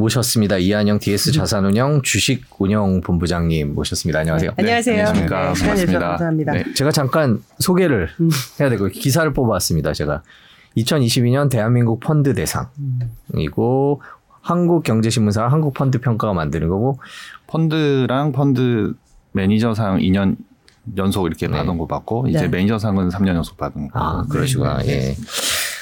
모셨습니다. 이한영 DS 자산운영 주식운영본부장님 모셨습니다. 안녕하세요. 네, 안녕하세요. 안녕하십니까. 네, 내주셔서 감사합니다. 네, 제가 잠깐 소개를 음. 해야 되고 기사를 뽑아왔습니다. 제가 2022년 대한민국 펀드 대상이고 한국경제신문사 한국펀드평가가 만드는 거고 펀드랑 펀드 매니저상 2년 연속 이렇게 네. 받은 거 받고 이제 네. 매니저상은 3년 연속 받은 거. 아 그러시구나. 예.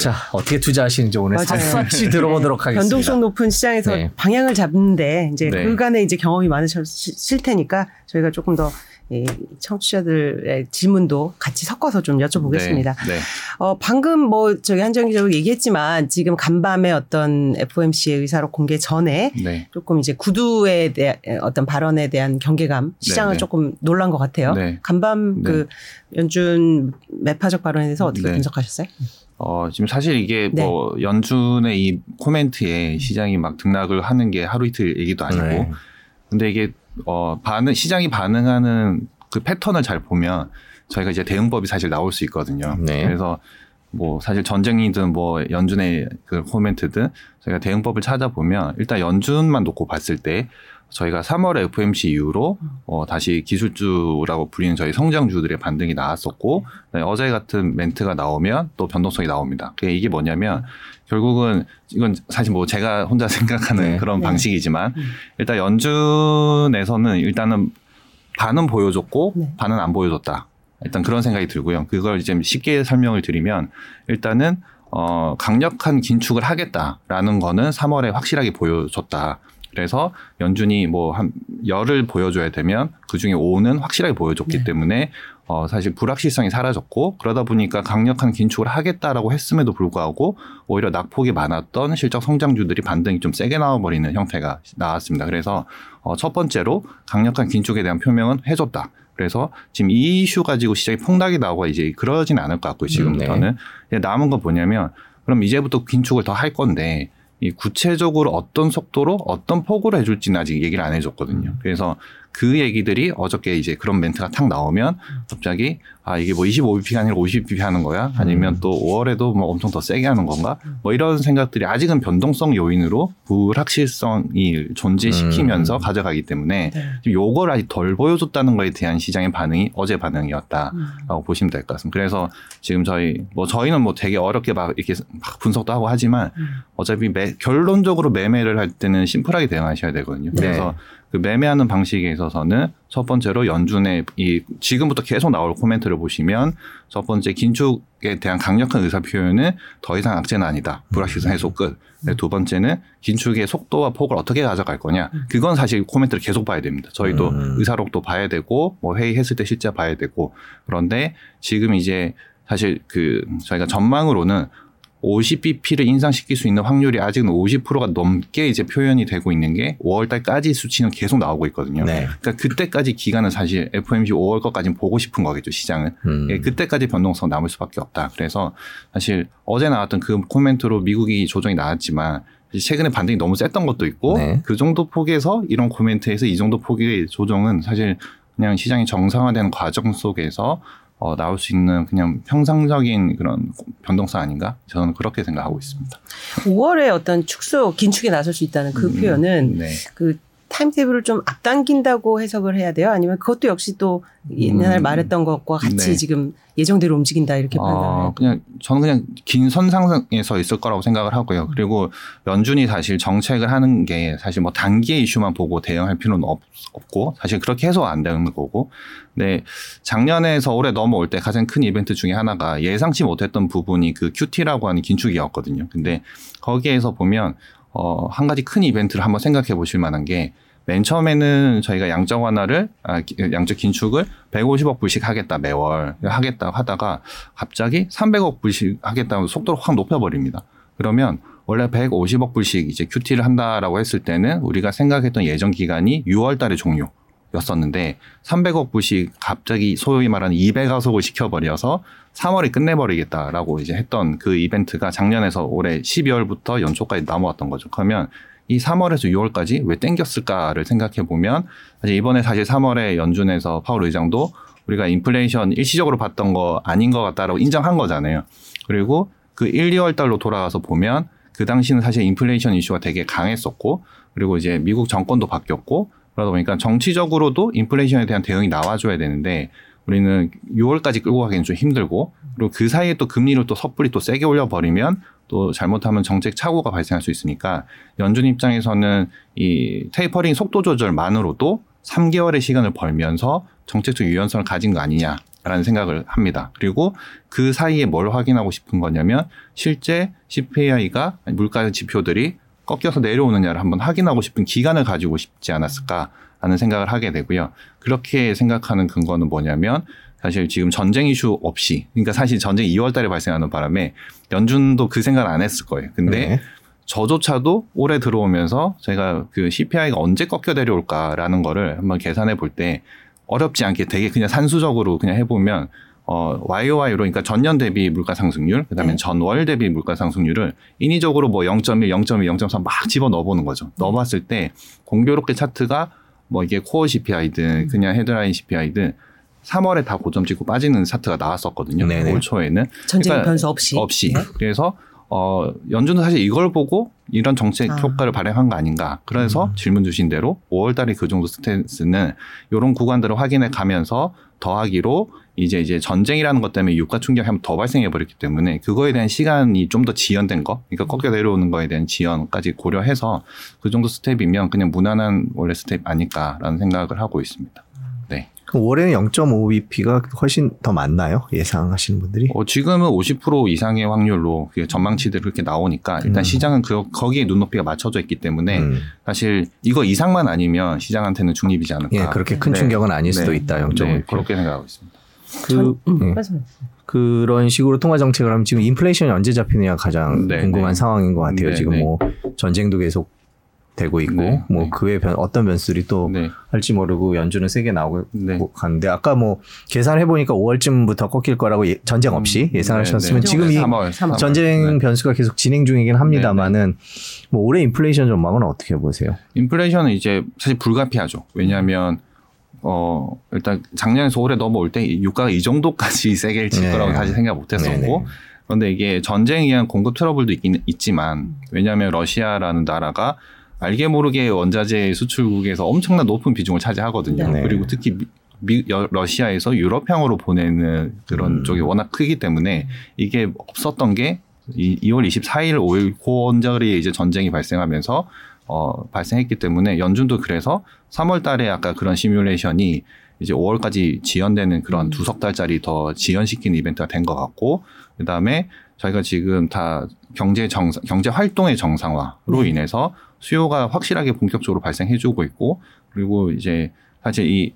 자 어떻게 투자하시는지 오늘 맞아요. 샅샅이 들어보도록 하겠습니다. 변동성 높은 시장에서 네. 방향을 잡는데 이제 네. 그간의 이제 경험이 많으실 테니까 저희가 조금 더이 청취자들의 질문도 같이 섞어서 좀 여쭤보겠습니다. 네. 네. 어, 방금 뭐 저기 한정 기자도 얘기했지만 지금 간밤에 어떤 FOMC의 의사록 공개 전에 네. 조금 이제 구두에 대한 어떤 발언에 대한 경계감 시장을 네. 조금 놀란 것 같아요. 네. 간밤 네. 그 연준 매파적 발언에 대해서 어떻게 네. 분석하셨어요? 어, 지금 사실 이게 네. 뭐 연준의 이 코멘트에 시장이 막 등락을 하는 게 하루 이틀 얘기도 아니고 네. 근데 이게 어 반응 시장이 반응하는 그 패턴을 잘 보면 저희가 이제 대응법이 사실 나올 수 있거든요. 네. 그래서 뭐 사실 전쟁이든 뭐 연준의 그 코멘트든 저희가 대응법을 찾아보면 일단 연준만 놓고 봤을 때 저희가 3월 FMC 이후로 어 다시 기술주라고 불리는 저희 성장주들의 반등이 나왔었고 그다음에 어제 같은 멘트가 나오면 또 변동성이 나옵니다. 그게 이게 뭐냐면 결국은 이건 사실 뭐 제가 혼자 생각하는 네. 그런 네. 방식이지만 음. 일단 연준에서는 일단은 반은 보여줬고 네. 반은 안 보여줬다. 일단 그런 생각이 들고요. 그걸 이제 쉽게 설명을 드리면 일단은 어 강력한 긴축을 하겠다라는 거는 3월에 확실하게 보여줬다. 그래서 연준이 뭐 한 열을 보여줘야 되면 그 중에 5는 확실하게 보여줬기 네. 때문에 어 사실 불확실성이 사라졌고 그러다 보니까 강력한 긴축을 하겠다라고 했음에도 불구하고 오히려 낙폭이 많았던 실적 성장주들이 반등이 좀 세게 나와버리는 형태가 나왔습니다. 그래서 어, 첫 번째로 강력한 긴축에 대한 표명은 해줬다. 그래서 지금 이 이슈 가지고 시장이 폭락이 나오고 이제 그러진 않을 것 같고요. 지금부터는 이제 남은 건 뭐냐면 그럼 이제부터 긴축을 더 할 건데 이 구체적으로 어떤 속도로 어떤 폭으로 해줄지는 아직 얘기를 안 해줬거든요. 그래서 그 얘기들이 어저께 이제 그런 멘트가 탁 나오면 갑자기 아 이게 뭐 25bp가 아니라 50bp 하는 거야? 아니면 또 5월에도 뭐 엄청 더 세게 하는 건가? 뭐 이런 생각들이 아직은 변동성 요인으로 불확실성이 존재시키면서 음. 가져가기 때문에 네. 요걸 아직 덜 보여줬다는 거에 대한 시장의 반응이 어제 반응이었다. 음. 라고 보시면 될 것 같습니다. 그래서 지금 저희 뭐 저희는 뭐 되게 어렵게 막 이렇게 막 분석도 하고 하지만 음. 어차피 매, 결론적으로 매매를 할 때는 심플하게 대응하셔야 되거든요. 네. 그래서 그 매매하는 방식에 있어서는 첫 번째로 연준의 이 지금부터 계속 나올 코멘트를 보시면 첫 번째 긴축에 대한 강력한 의사 표현은 더 이상 악재는 아니다. 불확실성 해소 끝. 네, 두 번째는 긴축의 속도와 폭을 어떻게 가져갈 거냐. 그건 사실 코멘트를 계속 봐야 됩니다. 저희도 음. 의사록도 봐야 되고 뭐 회의했을 때 실제 봐야 되고 그런데 지금 이제 사실 그 저희가 전망으로는 50bp를 인상시킬 수 있는 확률이 아직은 50%가 넘게 이제 표현이 되고 있는 게 5월 달까지 수치는 계속 나오고 있거든요. 네. 그러니까 그때까지 기간은 사실 FOMC 5월 것까지는 보고 싶은 거겠죠, 시장은. 음. 예, 그때까지 변동성 남을 수밖에 없다. 그래서 사실 어제 나왔던 그 코멘트로 미국이 조정이 나왔지만 최근에 반등이 너무 셌던 것도 있고 네. 그 정도 폭에서 이런 코멘트에서 이 정도 폭의 조정은 사실 그냥 시장이 정상화되는 과정 속에서 어, 나올 수 있는 그냥 평상적인 그런 변동성 아닌가? 저는 그렇게 생각하고 있습니다. 5월에 어떤 축소 긴축에 나설 수 있다는 그 음, 표현은 네. 그 타임테이블을 좀 앞당긴다고 해석을 해야 돼요? 아니면 그것도 역시 또 옛날에 음. 말했던 것과 같이 네. 지금 예정대로 움직인다 이렇게 어, 판단해요? 그냥 저는 그냥 긴 선상에 서 있을 거라고 생각을 하고요. 그리고 연준이 사실 정책을 하는 게 사실 뭐 단기의 이슈만 보고 대응할 필요는 없, 없고 사실 그렇게 해서 안 되는 거고. 근데 작년에서 올해 넘어올 때 가장 큰 이벤트 중에 하나가 예상치 못했던 부분이 그 QT라고 하는 긴축이었거든요. 근데 거기에서 보면 어, 한 가지 큰 이벤트를 한번 생각해 보실 만한 게 맨 처음에는 저희가 양적 완화를 아, 기- 양적 긴축을 150억 불씩 하겠다 매월 하겠다 하다가 갑자기 300억 불씩 하겠다고 속도를 확 높여버립니다. 그러면 원래 150억 불씩 이제 QT를 한다라고 했을 때는 우리가 생각했던 예정 기간이 6월 달에 종료 였었는데 300억 불씩 갑자기 소위 말하는 200가속을 시켜버려서 3월에 끝내버리겠다라고 이제 했던 그 이벤트가 작년에서 올해 12월부터 연초까지 넘어왔던 거죠. 그러면 이 3월에서 6월까지 왜 땡겼을까를 생각해 보면 사실 이번에 사실 3월에 연준에서 파월 의장도 우리가 인플레이션 일시적으로 봤던 거 아닌 것 같다라고 인정한 거잖아요. 그리고 그 1, 2월 달로 돌아가서 보면 그 당시는 사실 인플레이션 이슈가 되게 강했었고 그리고 이제 미국 정권도 바뀌었고 그러다 보니까 정치적으로도 인플레이션에 대한 대응이 나와줘야 되는데 우리는 6월까지 끌고 가기는 좀 힘들고 그리고 그 사이에 또 금리를 또 섣불리 또 세게 올려버리면 또 잘못하면 정책 착오가 발생할 수 있으니까 연준 입장에서는 이 테이퍼링 속도 조절만으로도 3개월의 시간을 벌면서 정책적 유연성을 가진 거 아니냐라는 생각을 합니다. 그리고 그 사이에 뭘 확인하고 싶은 거냐면 실제 CPI가 물가 지표들이 꺾여서 내려오느냐를 한번 확인하고 싶은 기간을 가지고 싶지 않았을까 라는 생각을 하게 되고요. 그렇게 생각하는 근거는 뭐냐면 사실 지금 전쟁 이슈 없이 그러니까 사실 전쟁이 2월 달에 발생하는 바람에 연준도 그 생각을 안 했을 거예요. 근데 네. 저조차도 올해 들어오면서 제가 그 CPI가 언제 꺾여 내려올까라는 거를 한번 계산해 볼 때 어렵지 않게 되게 그냥 산수적으로 그냥 해보면 어, YOY로 그러니까 전년 대비 물가 상승률, 그 다음에 네. 전월 대비 물가 상승률을 인위적으로 뭐 0.1, 0.2, 0.3 막 집어 넣어 보는 거죠. 넣어봤을 때 공교롭게 차트가 뭐 이게 코어 CPI든 그냥 헤드라인 CPI든 3월에 다 고점 찍고 빠지는 차트가 나왔었거든요. 네네. 올 초에는 전쟁 그러니까 변수 없이. 없이. 네. 그래서 어 연준도 사실 이걸 보고 이런 정책 아. 효과를 발행한 거 아닌가. 그래서 음. 질문 주신 대로 5월 달에 그 정도 스탠스는 이런 구간들을 확인해 가면서 더하기로 이제 이제 전쟁이라는 것 때문에 유가 충격이 한 번 더 발생해 버렸기 때문에 그거에 대한 시간이 좀 더 지연된 거, 그러니까 꺾여 내려오는 거에 대한 지연까지 고려해서 그 정도 스텝이면 그냥 무난한 원래 스텝 아닐까라는 생각을 하고 있습니다. 네. 그럼 올해는 0.5bp가 훨씬 더 많나요? 예상하시는 분들이? 어, 지금은 50% 이상의 확률로 그 전망치들이 그렇게 나오니까 일단 음. 시장은 그, 거기에 눈높이가 맞춰져 있기 때문에 음. 사실 이거 이상만 아니면 시장한테는 중립이지 않을까. 예, 그렇게 큰 네. 충격은 아닐 수도 네. 있다. 네, 0.5bp. 그렇게 생각하고 있습니다. 그, 전, 음, 주세요. 그런 식으로 통화 정책을 하면 지금 인플레이션이 언제 잡히느냐 가장 네, 궁금한 네. 상황인 것 같아요. 네, 지금 네. 뭐 전쟁도 계속 되고 있고 네, 뭐 네. 그외 변 어떤 변수들이 또 네. 할지 모르고 연준은 세게 나오고 네. 가는데 아까 뭐 계산해 보니까 5월쯤부터 꺾일 거라고 예- 전쟁 없이 예상하셨으면 네, 네. 지금 이 3월, 삼월. 전쟁 네. 변수가 계속 진행 중이긴 합니다만은 뭐 올해 인플레이션 전망은 어떻게 보세요? 인플레이션은 이제 사실 불가피하죠. 왜냐하면 어 일단 작년에서 올해 넘어올 때이 유가가 이 정도까지 세게 칠 네. 거라고 사실 생각 못 했었고 네네. 그런데 이게 전쟁에 의한 공급 트러블도 있긴 있지만 왜냐하면 러시아라는 나라가 알게 모르게 원자재 수출국에서 엄청난 높은 비중을 차지하거든요. 네. 그리고 특히 미, 러시아에서 유럽향으로 보내는 그런 음. 쪽이 워낙 크기 때문에 이게 없었던 게 이, 2월 24일, 5일 고원자리에 이제 전쟁이 발생하면서 어, 발생했기 때문에 연준도 그래서 3월 달에 아까 그런 시뮬레이션이 이제 5월까지 지연되는 그런 음. 두석 달짜리 더 지연시킨 이벤트가 된 것 같고 그다음에 저희가 지금 다 경제 정상, 경제 활동의 정상화로 네. 인해서 수요가 확실하게 본격적으로 발생해주고 있고 그리고 이제 사실 이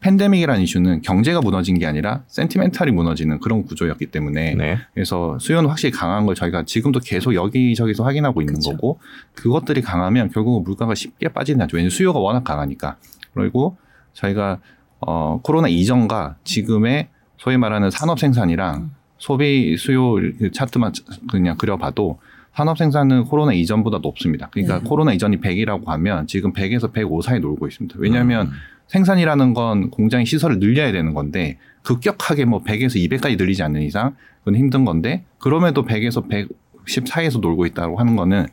팬데믹이라는 이슈는 경제가 무너진 게 아니라 센티멘탈이 무너지는 그런 구조였기 때문에 네. 그래서 수요는 확실히 강한 걸 저희가 지금도 계속 여기저기서 확인하고 있는 그쵸. 거고 그것들이 강하면 결국은 물가가 쉽게 빠지는 않죠. 왜냐하면 수요가 워낙 강하니까. 그리고 저희가 어, 코로나 이전과 지금의 소위 말하는 산업 생산이랑 소비 수요 그 차트만 그냥 그려봐도 산업 생산은 코로나 이전보다 높습니다. 그러니까 네. 코로나 이전이 100이라고 하면 지금 100에서 105 사이 놀고 있습니다. 왜냐하면 음. 생산이라는 건 공장의 시설을 늘려야 되는 건데 급격하게 뭐 100에서 200까지 늘리지 않는 이상 그건 힘든 건데 그럼에도 100에서 110 사이에서 놀고 있다고 하는 거는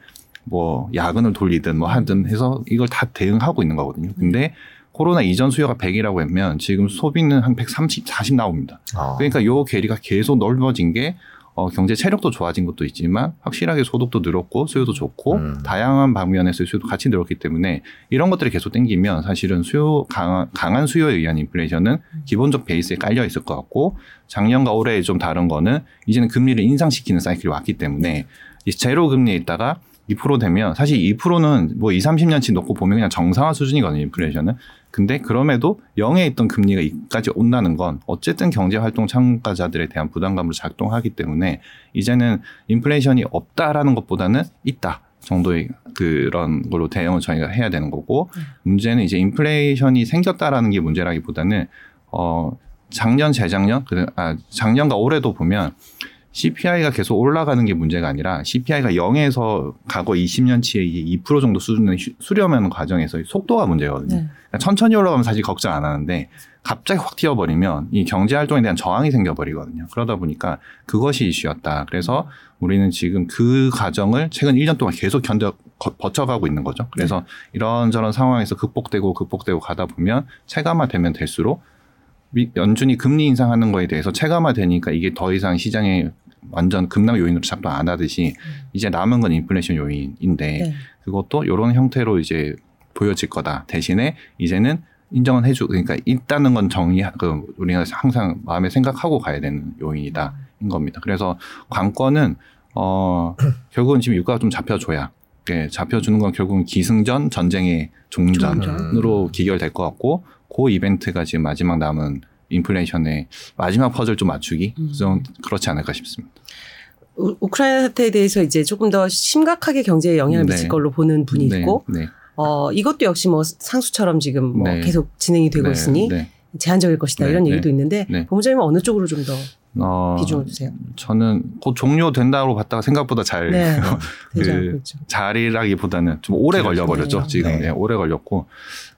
뭐 야근을 돌리든 뭐 하든 해서 이걸 다 대응하고 있는 거거든요. 근데 코로나 이전 수요가 100이라고 하면 지금 소비는 한 130, 40 나옵니다. 어. 그러니까 요 괴리가 계속 넓어진 게 어, 경제 체력도 좋아진 것도 있지만 확실하게 소득도 늘었고 수요도 좋고 음. 다양한 방면에서 수요도 같이 늘었기 때문에 이런 것들이 계속 땡기면 사실은 수요 강한, 강한 수요에 의한 인플레이션은 기본적 베이스에 깔려 있을 것 같고 작년과 올해 좀 다른 거는 이제는 금리를 인상시키는 사이클이 왔기 때문에 이 제로 금리에 있다가 2% 되면 사실 2%는 뭐 2, 30년치 놓고 보면 그냥 정상화 수준이거든요, 인플레이션은. 근데 그럼에도 0에 있던 금리가 이까지 온다는 건 어쨌든 경제 활동 참가자들에 대한 부담감으로 작동하기 때문에 이제는 인플레이션이 없다라는 것보다는 있다 정도의 그런 걸로 대응을 저희가 해야 되는 거고 문제는 이제 인플레이션이 생겼다라는 게 문제라기보다는 어 작년 재작년 그 아, 작년과 올해도 보면 CPI가 계속 올라가는 게 문제가 아니라 CPI가 0에서 과거 20년치의 이제 2% 정도 수준을 휴- 수렴하는 과정에서 속도가 문제거든요. 네. 그러니까 천천히 올라가면 사실 걱정 안 하는데 갑자기 확 튀어버리면 이 경제 활동에 대한 저항이 생겨버리거든요. 그러다 보니까 그것이 이슈였다. 그래서 우리는 지금 그 과정을 최근 1년 동안 계속 견뎌 거- 버텨가고 있는 거죠. 그래서 이런저런 상황에서 극복되고 극복되고 가다 보면 체감화되면 될수록 미- 연준이 금리 인상하는 거에 대해서 체감화되니까 이게 더 이상 시장에 완전 급락 요인으로 작동 안 하듯이 이제 남은 건 인플레이션 요인인데 네. 그것도 이런 형태로 이제 보여질 거다. 대신에 이제는 인정은 해주 그러니까 있다는 건 정의 그 우리가 항상 마음에 생각하고 가야 되는 요인이다인 겁니다. 그래서 관건은 어 결국은 지금 유가가 좀 잡혀줘야 예, 잡혀주는 건 결국은 기승전 전쟁의 종전으로 기결될 것 같고 그 이벤트가 지금 마지막 남은 인플레이션의 마지막 퍼즐 좀 맞추기 음. 좀 그렇지 않을까 싶습니다. 우, 우크라이나 사태에 대해서 이제 조금 더 심각하게 경제에 영향을 네. 미칠 걸로 보는 분이 네, 있고 네, 어 이것도 역시 뭐 상수처럼 지금 뭐 네. 계속 진행이 되고 네, 있으니 네. 제한적일 것이다 네, 이런 네. 얘기도 있는데 네. 본부장님은 어느 쪽으로 좀더 어, 비중을 두세요? 저는 곧 종료된다고 봤다가 생각보다 잘 네. 그-. 자리라기보다는 좀 오래 그렇죠. 걸려 버렸죠. 네. 지금 네. 네, 오래 걸렸고,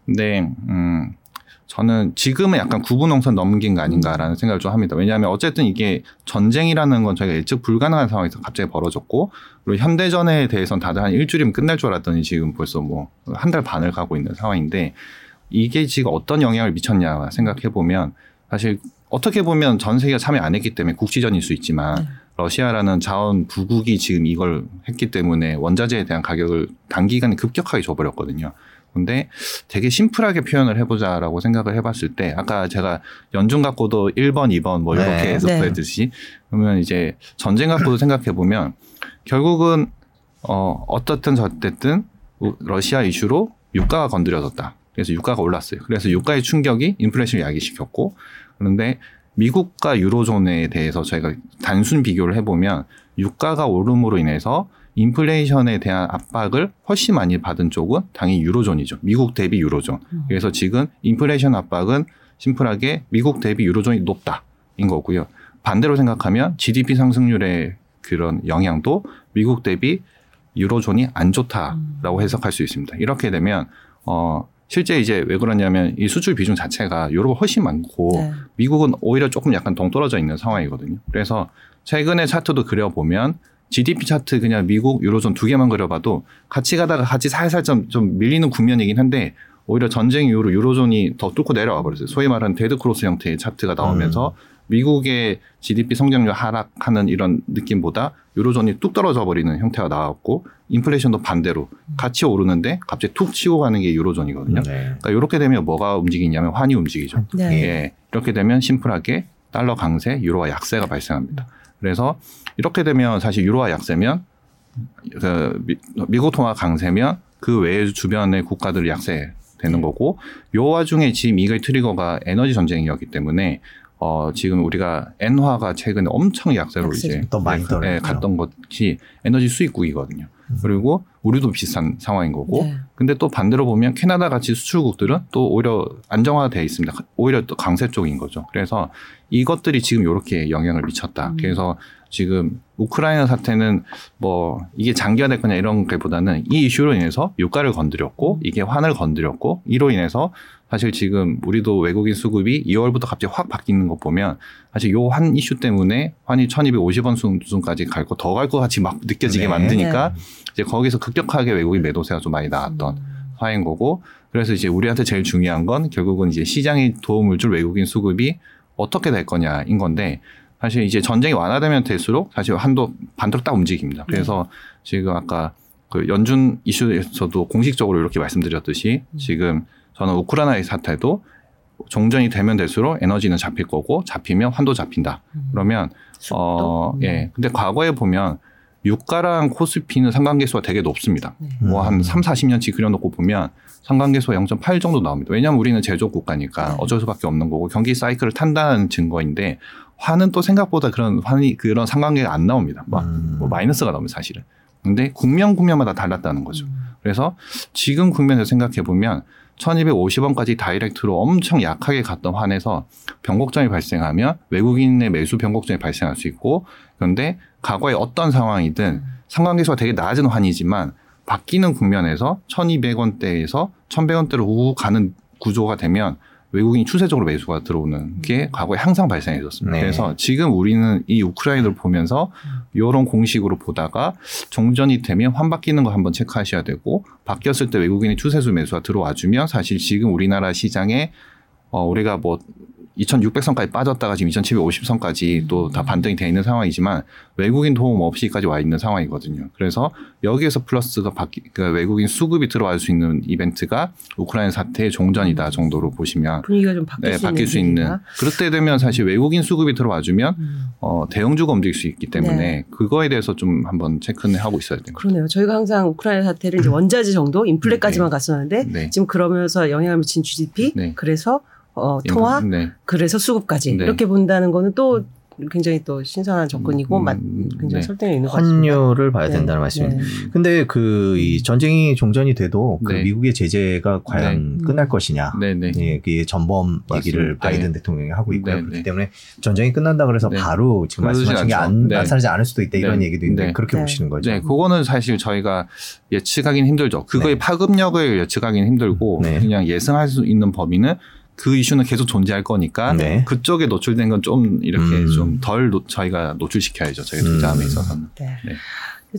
근데 음 저는 지금은 약간 구분홍선 넘긴 거 아닌가라는 생각을 좀 합니다. 왜냐하면 어쨌든 이게 전쟁이라는 건 저희가 예측 불가능한 상황에서 갑자기 벌어졌고, 그리고 현대전에 대해서는 다들 한 일주일이면 끝날 줄 알았더니 지금 벌써 뭐 한 달 반을 가고 있는 상황인데 이게 지금 어떤 영향을 미쳤냐 생각해 보면 사실 어떻게 보면 전 세계가 참여 안 했기 때문에 국지전일 수 있지만 네. 러시아라는 자원 부국이 지금 이걸 했기 때문에 원자재에 대한 가격을 단기간에 급격하게 줘버렸거든요. 근데 되게 심플하게 표현을 해보자라고 생각을 해봤을 때 아까 제가 연중 갖고도 1번, 2번 뭐 이렇게 네. 해서 네. 보듯이 그러면 이제 전쟁 갖고도 생각해 보면 결국은 어 어떻든 저쨌든 우- 러시아 이슈로 유가가 건드려졌다. 그래서 유가가 올랐어요. 그래서 유가의 충격이 인플레이션을 야기시켰고 그런데 미국과 유로존에 대해서 저희가 단순 비교를 해보면 유가가 오름으로 인해서 인플레이션에 대한 압박을 훨씬 많이 받은 쪽은 당연히 유로존이죠. 미국 대비 유로존. 그래서 지금 인플레이션 압박은 심플하게 미국 대비 유로존이 높다인 거고요. 반대로 생각하면 GDP 상승률의 그런 영향도 미국 대비 유로존이 안 좋다라고 해석할 수 있습니다. 이렇게 되면 어 실제 이제 왜 그러냐면 이 수출 비중 자체가 유럽은 훨씬 많고 네. 미국은 오히려 조금 약간 동떨어져 있는 상황이거든요. 그래서 최근에 차트도 그려보면 GDP 차트 그냥 미국, 유로존 두 개만 그려봐도 같이 가다가 같이 살살 좀, 좀 밀리는 국면이긴 한데 오히려 전쟁 이후로 유로존이 더 뚫고 내려와 버렸어요. 소위 말하는 데드크로스 형태의 차트가 나오면서 미국의 GDP 성장률 하락하는 이런 느낌보다 유로존이 뚝 떨어져 버리는 형태가 나왔고 인플레이션도 반대로 같이 오르는데 갑자기 툭 치고 가는 게 유로존이거든요. 네. 그러니까 이렇게 되면 뭐가 움직이냐면 환이 움직이죠. 네. 예. 이렇게 되면 심플하게 달러 강세, 유로화 약세가 발생합니다. 그래서 이렇게 되면 사실 유로화 약세면 그 미, 미국 통화 강세면 그 외의 주변의 국가들 약세 되는 거고 요 와중에 지금 이게 트리거가 에너지 전쟁이었기 때문에 어 지금 우리가 엔화가 최근에 엄청 약세로. 이제 떨어졌죠. 갔던 것이 에너지 수입국이거든요. 그리고 우리도 비슷한 상황인 거고 네. 근데 또 반대로 보면 캐나다 같이 수출국들은 또 오히려 안정화돼 있습니다. 오히려 또 강세 쪽인 거죠. 그래서 이것들이 지금 이렇게 영향을 미쳤다. 음. 그래서 지금 우크라이나 사태는 뭐 이게 장기화될 거냐 이런 게보다는 이 이슈로 인해서 유가를 건드렸고 이게 환을 건드렸고 이로 인해서 사실 지금 우리도 외국인 수급이 2월부터 갑자기 확 바뀌는 거 보면 사실 요한 이슈 때문에 환이 1250원 수준까지 갈 거 더갈것 같이 막 느껴지게 네. 만드니까 이제 거기서 급격하게 외국인 매도세가 좀 많이 나왔던 화인 거고 그래서 이제 우리한테 제일 중요한 건 결국은 이제 시장에 도움을 줄 외국인 수급이 어떻게 될 거냐인 건데 사실 이제 전쟁이 완화되면 될수록 사실 한도 반대로 딱 움직입니다. 그래서 지금 아까 그 연준 이슈에서도 공식적으로 이렇게 말씀드렸듯이 지금 저는 우크라이나의 사태도 종전이 되면 될수록 에너지는 잡힐 거고 잡히면 환도 잡힌다. 그러면 어, 음. 예. 근데 과거에 보면 유가랑 코스피는 상관계수가 되게 높습니다. 네. 뭐한 음. 3, 40년치 그려놓고 보면 상관계수가 0.8 정도 나옵니다. 왜냐하면 우리는 제조업 국가니까 네. 어쩔 수밖에 없는 거고 경기 사이클을 탄다는 증거인데 화는 또 생각보다 그런 환이 그런 상관계가 안 나옵니다. 막 음. 뭐 마이너스가 나옵니다, 사실은. 근데 국면 국면마다 달랐다는 거죠. 음. 그래서 지금 국면에서 생각해 보면 1250원까지 다이렉트로 엄청 약하게 갔던 환에서 변곡점이 발생하면 외국인의 매수 변곡점이 발생할 수 있고 그런데 과거에 어떤 상황이든 상관계수가 되게 낮은 환이지만 바뀌는 국면에서 1,200원대에서 1,100원대로 우우 가는 구조가 되면 외국인이 추세적으로 매수가 들어오는 게 과거에 항상 발생했었습니다. 네. 그래서 지금 우리는 이 우크라이나를 보면서 이런 공식으로 보다가 종전이 되면 환 바뀌는 거 한번 체크하셔야 되고 바뀌었을 때 외국인이 추세수 매수가 들어와주면 사실 지금 우리나라 시장에 어, 우리가 뭐 2600선까지 빠졌다가 지금 2750선까지 또 다 반등이 돼 있는 상황이지만 외국인 도움 없이까지 와 있는 상황이거든요. 그래서 여기에서 플러스가 바뀌, 그 외국인 수급이 들어갈 수 있는 이벤트가 우크라이나 사태의 종전이다 정도로 보시면 분위기가 좀 바뀔 네, 수 바뀔 있는 수 있는. 그럴 때 되면 사실 외국인 수급이 들어와주면 음. 어, 대형주가 움직일 수 있기 때문에 네. 그거에 대해서 좀 한번 체크는 하고 있어야 됩니다. 그러네요. 저희가 항상 우크라이나 사태를 이제 원자재 정도 인플레까지만 갔었는데 네. 지금 그러면서 영향을 미친 GDP 네. 그래서 어, 통화 네. 그래서 수급까지 네. 이렇게 본다는 거는 또 굉장히 또 신선한 접근이고 음, 맞- 굉장히 네. 설득력 있는 것 같습니다. 환율을 봐야 네. 된다는 말씀입니다. 네. 근데 그 이 전쟁이 종전이 돼도 그 네. 미국의 제재가 과연 네. 끝날 것이냐. 네네. 예, 그 전범 얘기를 맞습니다. 바이든 네. 대통령이 하고 있고요. 네, 그렇기 네. 때문에 전쟁이 끝난다 그래서 네. 바로 지금 말씀하신 게 않죠. 안, 네. 나타나지 않을 수도 있다 이런 네. 얘기도 있는데 네. 그렇게 네. 보시는 거죠. 네, 그거는 사실 저희가 예측하기는 힘들죠. 그거의 네. 파급력을 예측하기는 힘들고 네. 그냥 예상할 수 있는 범위는 그 이슈는 계속 존재할 거니까 네. 그쪽에 노출된 건 좀 이렇게 음. 좀덜 저희가 노출시켜야죠. 저희 투자함에 음. 있어서는. 네. 네.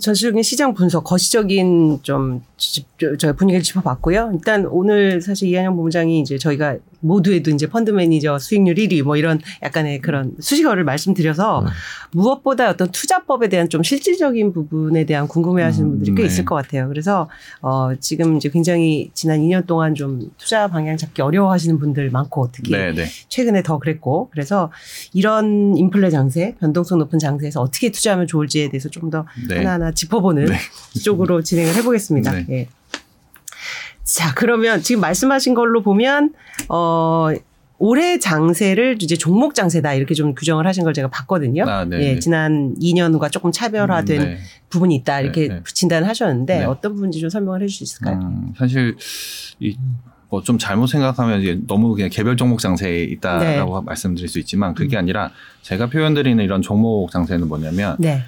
전체적인 시장 분석, 거시적인 좀 집- 저 분위기를 짚어봤고요. 일단 오늘 사실 이한영 본부장이 이제 저희가 모두에도 이제 펀드 매니저 수익률 1위 뭐 이런 약간의 그런 수식어를 말씀드려서 음. 무엇보다 어떤 투자법에 대한 좀 실질적인 부분에 대한 궁금해하시는 음, 분들이 꽤 네. 있을 것 같아요. 그래서 어 지금 이제 굉장히 지난 2년 동안 좀 투자 방향 잡기 어려워하시는 분들 많고 특히 네, 네. 최근에 더 그랬고 그래서 이런 인플레 장세, 변동성 높은 장세에서 어떻게 투자하면 좋을지에 대해서 좀더 네. 하나하나 짚어보는 네. 쪽으로 진행을 해보겠습니다. 네. 예. 자, 그러면 지금 말씀하신 걸로 보면 어 올해 장세를 이제 종목 장세다 이렇게 좀 규정을 하신 걸 제가 봤거든요. 아, 네, 예, 네. 지난 2년과 조금 차별화된 네. 부분이 있다 이렇게 네, 네. 진단을 하셨는데 네. 어떤 부분인지 좀 설명을 해주실 수 있을까요? 음, 사실 이 뭐 좀 잘못 생각하면 이제 너무 그냥 개별 종목 장세에 있다라고 말씀드릴 수 있지만 그게 음. 아니라 제가 표현드리는 이런 종목 장세는 뭐냐면 네.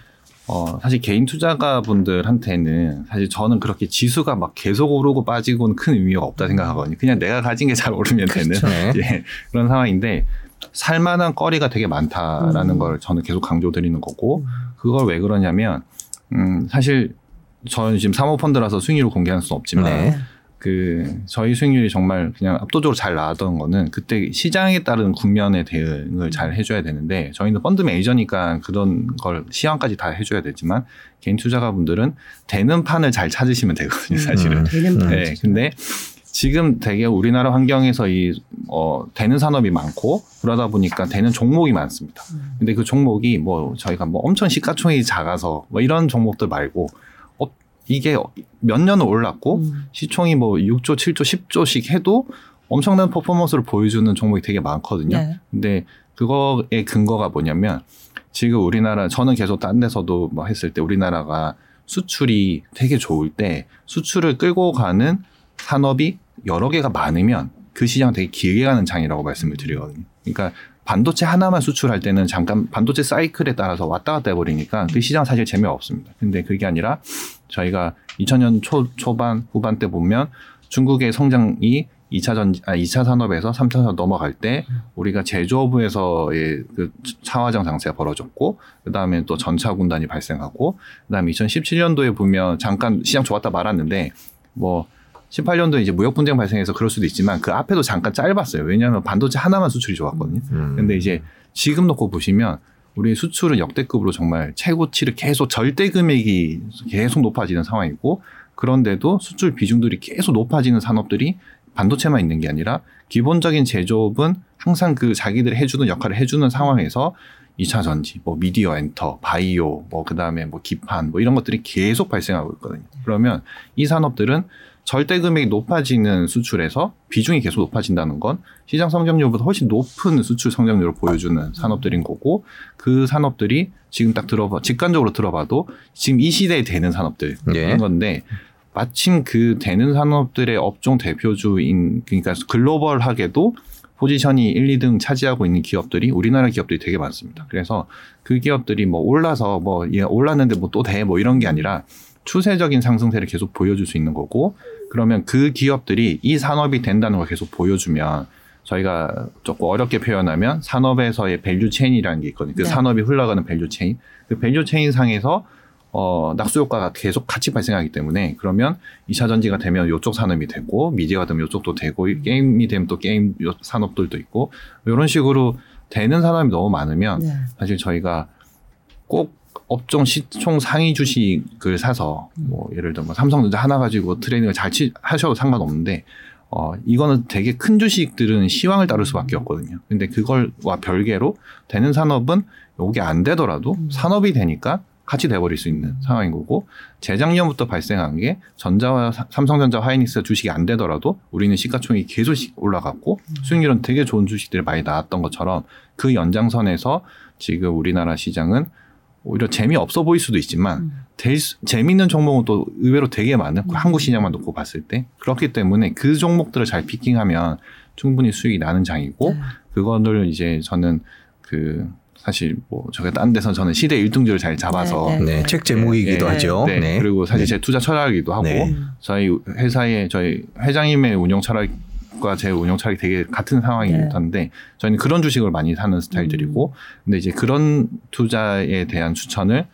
어, 사실 개인 투자가 분들한테는 사실 저는 그렇게 지수가 막 계속 오르고 빠지고는 큰 의미가 없다 생각하거든요. 그냥 내가 가진 게 잘 오르면 되는 그렇죠. 네. 예, 그런 상황인데 살만한 거리가 되게 많다라는 음. 걸 저는 계속 강조드리는 거고 그걸 왜 그러냐면 음, 사실 저는 지금 사모펀드라서 수익률을 공개할 수는 없지만 네. 그 저희 수익률이 정말 그냥 압도적으로 잘 나왔던 거는 그때 시장에 따른 국면의 대응을 잘 해줘야 되는데 저희는 펀드 매니저니까 그런 걸 시황까지 다 해줘야 되지만 개인 투자가분들은 되는 판을 잘 찾으시면 되거든요 사실은. 음. 되는 음. 분. 네, 근데 지금 되게 우리나라 환경에서 이, 어, 되는 산업이 많고 그러다 보니까 되는 종목이 많습니다. 음. 근데 그 종목이 뭐 저희가 뭐 엄청 시가총액이 작아서 뭐 이런 종목들 말고 어, 이게 몇 년을 올랐고 음. 시총이 뭐 6조, 7조, 10조씩 해도 엄청난 퍼포먼스를 보여주는 종목이 되게 많거든요. 네. 근데 그거의 근거가 뭐냐면 지금 우리나라 저는 계속 딴 데서도 뭐 했을 때 우리나라가 수출이 되게 좋을 때 수출을 끌고 가는 산업이 여러 개가 많으면 그 시장 되게 길게 가는 장이라고 말씀을 드리거든요. 그러니까 반도체 하나만 수출할 때는 잠깐 반도체 사이클에 따라서 왔다 갔다 해버리니까 그 시장 사실 재미없습니다. 근데 그게 아니라 저희가 2000년 초, 초반, 후반 때 보면 중국의 성장이 2차 전, 아, 2차 산업에서 3차 산업 넘어갈 때 우리가 제조업에서의 그 차화장 장세가 벌어졌고, 그 다음에 또 전차 군단이 발생하고, 그 다음에 2017년도에 보면 잠깐 시장 좋았다 말았는데, 뭐, 18년도에 이제 무역 분쟁 발생해서 그럴 수도 있지만 그 앞에도 잠깐 짧았어요. 왜냐하면 반도체 하나만 수출이 좋았거든요. 음. 근데 이제 지금 놓고 보시면 우리 수출은 역대급으로 정말 최고치를 계속 절대 금액이 계속 높아지는 상황이고 그런데도 수출 비중들이 계속 높아지는 산업들이 반도체만 있는 게 아니라 기본적인 제조업은 항상 그 자기들이 해주는 역할을 해주는 상황에서 2차 전지, 뭐 미디어 엔터, 바이오, 뭐 그다음에 뭐 기판 뭐 이런 것들이 계속 발생하고 있거든요. 그러면 이 산업들은 절대 금액이 높아지는 수출에서 비중이 계속 높아진다는 건 시장 성장률보다 훨씬 높은 수출 성장률을 보여주는 산업들인 거고 그 산업들이 지금 딱 들어봐 직관적으로 들어봐도 지금 이 시대에 되는 산업들인 예. 건데 마침 그 되는 산업들의 업종 대표주인 그러니까 글로벌하게도 포지션이 1, 2등 차지하고 있는 기업들이 우리나라 기업들이 되게 많습니다. 그래서 그 기업들이 뭐 올라서 뭐 얘 올랐는데 뭐 또 돼 뭐 이런 게 아니라 추세적인 상승세를 계속 보여줄 수 있는 거고 그러면 그 기업들이 이 산업이 된다는 걸 계속 보여주면 저희가 조금 어렵게 표현하면 산업에서의 value chain이라는 게 있거든요. 그 네. 산업이 흘러가는 value chain. 그 value chain 상에서 어, 낙수 효과가 계속 같이 발생하기 때문에 그러면 2차 전지가 되면 이쪽 산업이 되고 미디어가 되면 이쪽도 되고 게임이 되면 또 게임 요- 산업들도 있고 이런 식으로 되는 산업이 너무 많으면 네. 사실 저희가 꼭 업종 시총 상위 주식을 사서 뭐 예를 들어 뭐 삼성전자 하나 가지고 trading을 잘 치, 하셔도 상관없는데 어 이거는 되게 큰 주식들은 시황을 따를 수밖에 없거든요. 근데 그걸와 별개로 되는 산업은 요게 안 되더라도 산업이 되니까 같이 돼버릴 수 있는 상황인 거고 재작년부터 발생한 게 전자와 사- 삼성전자 하이닉스 주식이 안 되더라도 우리는 시가총이 계속 시- 올라갔고 수익률은 되게 좋은 주식들이 많이 나왔던 것처럼 그 연장선에서 지금 우리나라 시장은 오히려 재미없어 보일 수도 있지만 음. 될 수- 재미있는 종목은 또 의외로 되게 많은 그 한국 시장만 놓고 봤을 때 그렇기 때문에 그 종목들을 잘 피킹하면 충분히 수익이 나는 장이고 네. 그거를 이제 저는 그 사실 뭐 저게 딴 데서 저는 시대 1등주를 잘 잡아서 네, 네. 네, 책 제목이기도 네, 하죠. 네. 네. 그리고 사실 네. 제 투자 철학이기도 하고 네. 저희 회사의 저희 회장님의 운영 철학 과 제 운영 철학이 되게 같은 상황이긴 네. 한데 저희는 그런 주식을 많이 사는 스타일들이고 근데 이제 그런 투자에 대한 추천을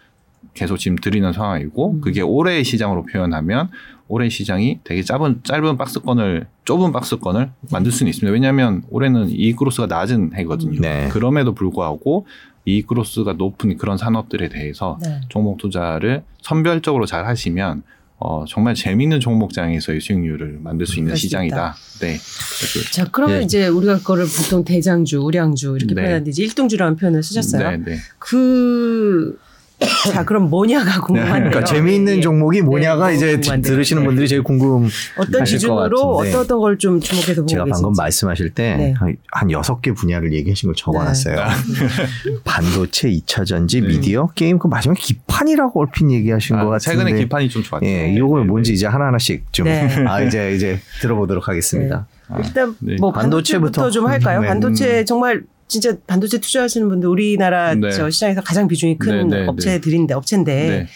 계속 지금 드리는 상황이고 음. 그게 올해의 시장으로 표현하면 올해 시장이 되게 짧은 짧은 박스권을 좁은 박스권을 만들 수는 있습니다. 왜냐하면 올해는 이익 그로스가 낮은 해거든요. 네. 그럼에도 불구하고 이익 그로스가 높은 그런 산업들에 대해서 네. 종목 투자를 선별적으로 잘 하시면 어, 정말 재밌는 종목장에서의 수익률을 만들 수 있는 시장이다. 네. 자, 그러면 네. 이제 우리가 그거를 보통 대장주, 우량주 이렇게 네. 표현하는데 이제 일등주라는 표현을 쓰셨어요. 네, 네. 그, 자, 그럼 뭐냐가 궁금한데요. 그러니까 재미있는 예. 종목이 뭐냐가 네, 이제 궁금한데요. 들으시는 네. 분들이 제일 궁금. 어떤 하실 것 기준으로 같은데. 어떤 어떤 걸 좀 주목해서 보고 제가 방금 계신지. 말씀하실 때 네. 한 여섯 개 분야를 얘기하신 걸 적어놨어요. 네. 반도체, 2차 전지, 네. 미디어, 게임, 그 마지막 기판이라고 얼핏 얘기하신 것 아, 같은데. 최근에 기판이 좀 좋았죠. 예, 요걸 뭔지 이제 하나 하나씩 좀, 네. 아, 이제, 이제 들어보도록 하겠습니다. 아, 일단 네. 뭐 반도체부터. 반도체부터 좀 할까요? 네. 반도체 정말 진짜 반도체 투자하시는 분들 우리나라 네. 저 시장에서 가장 비중이 큰 네, 네, 업체들인데 업체인데 네.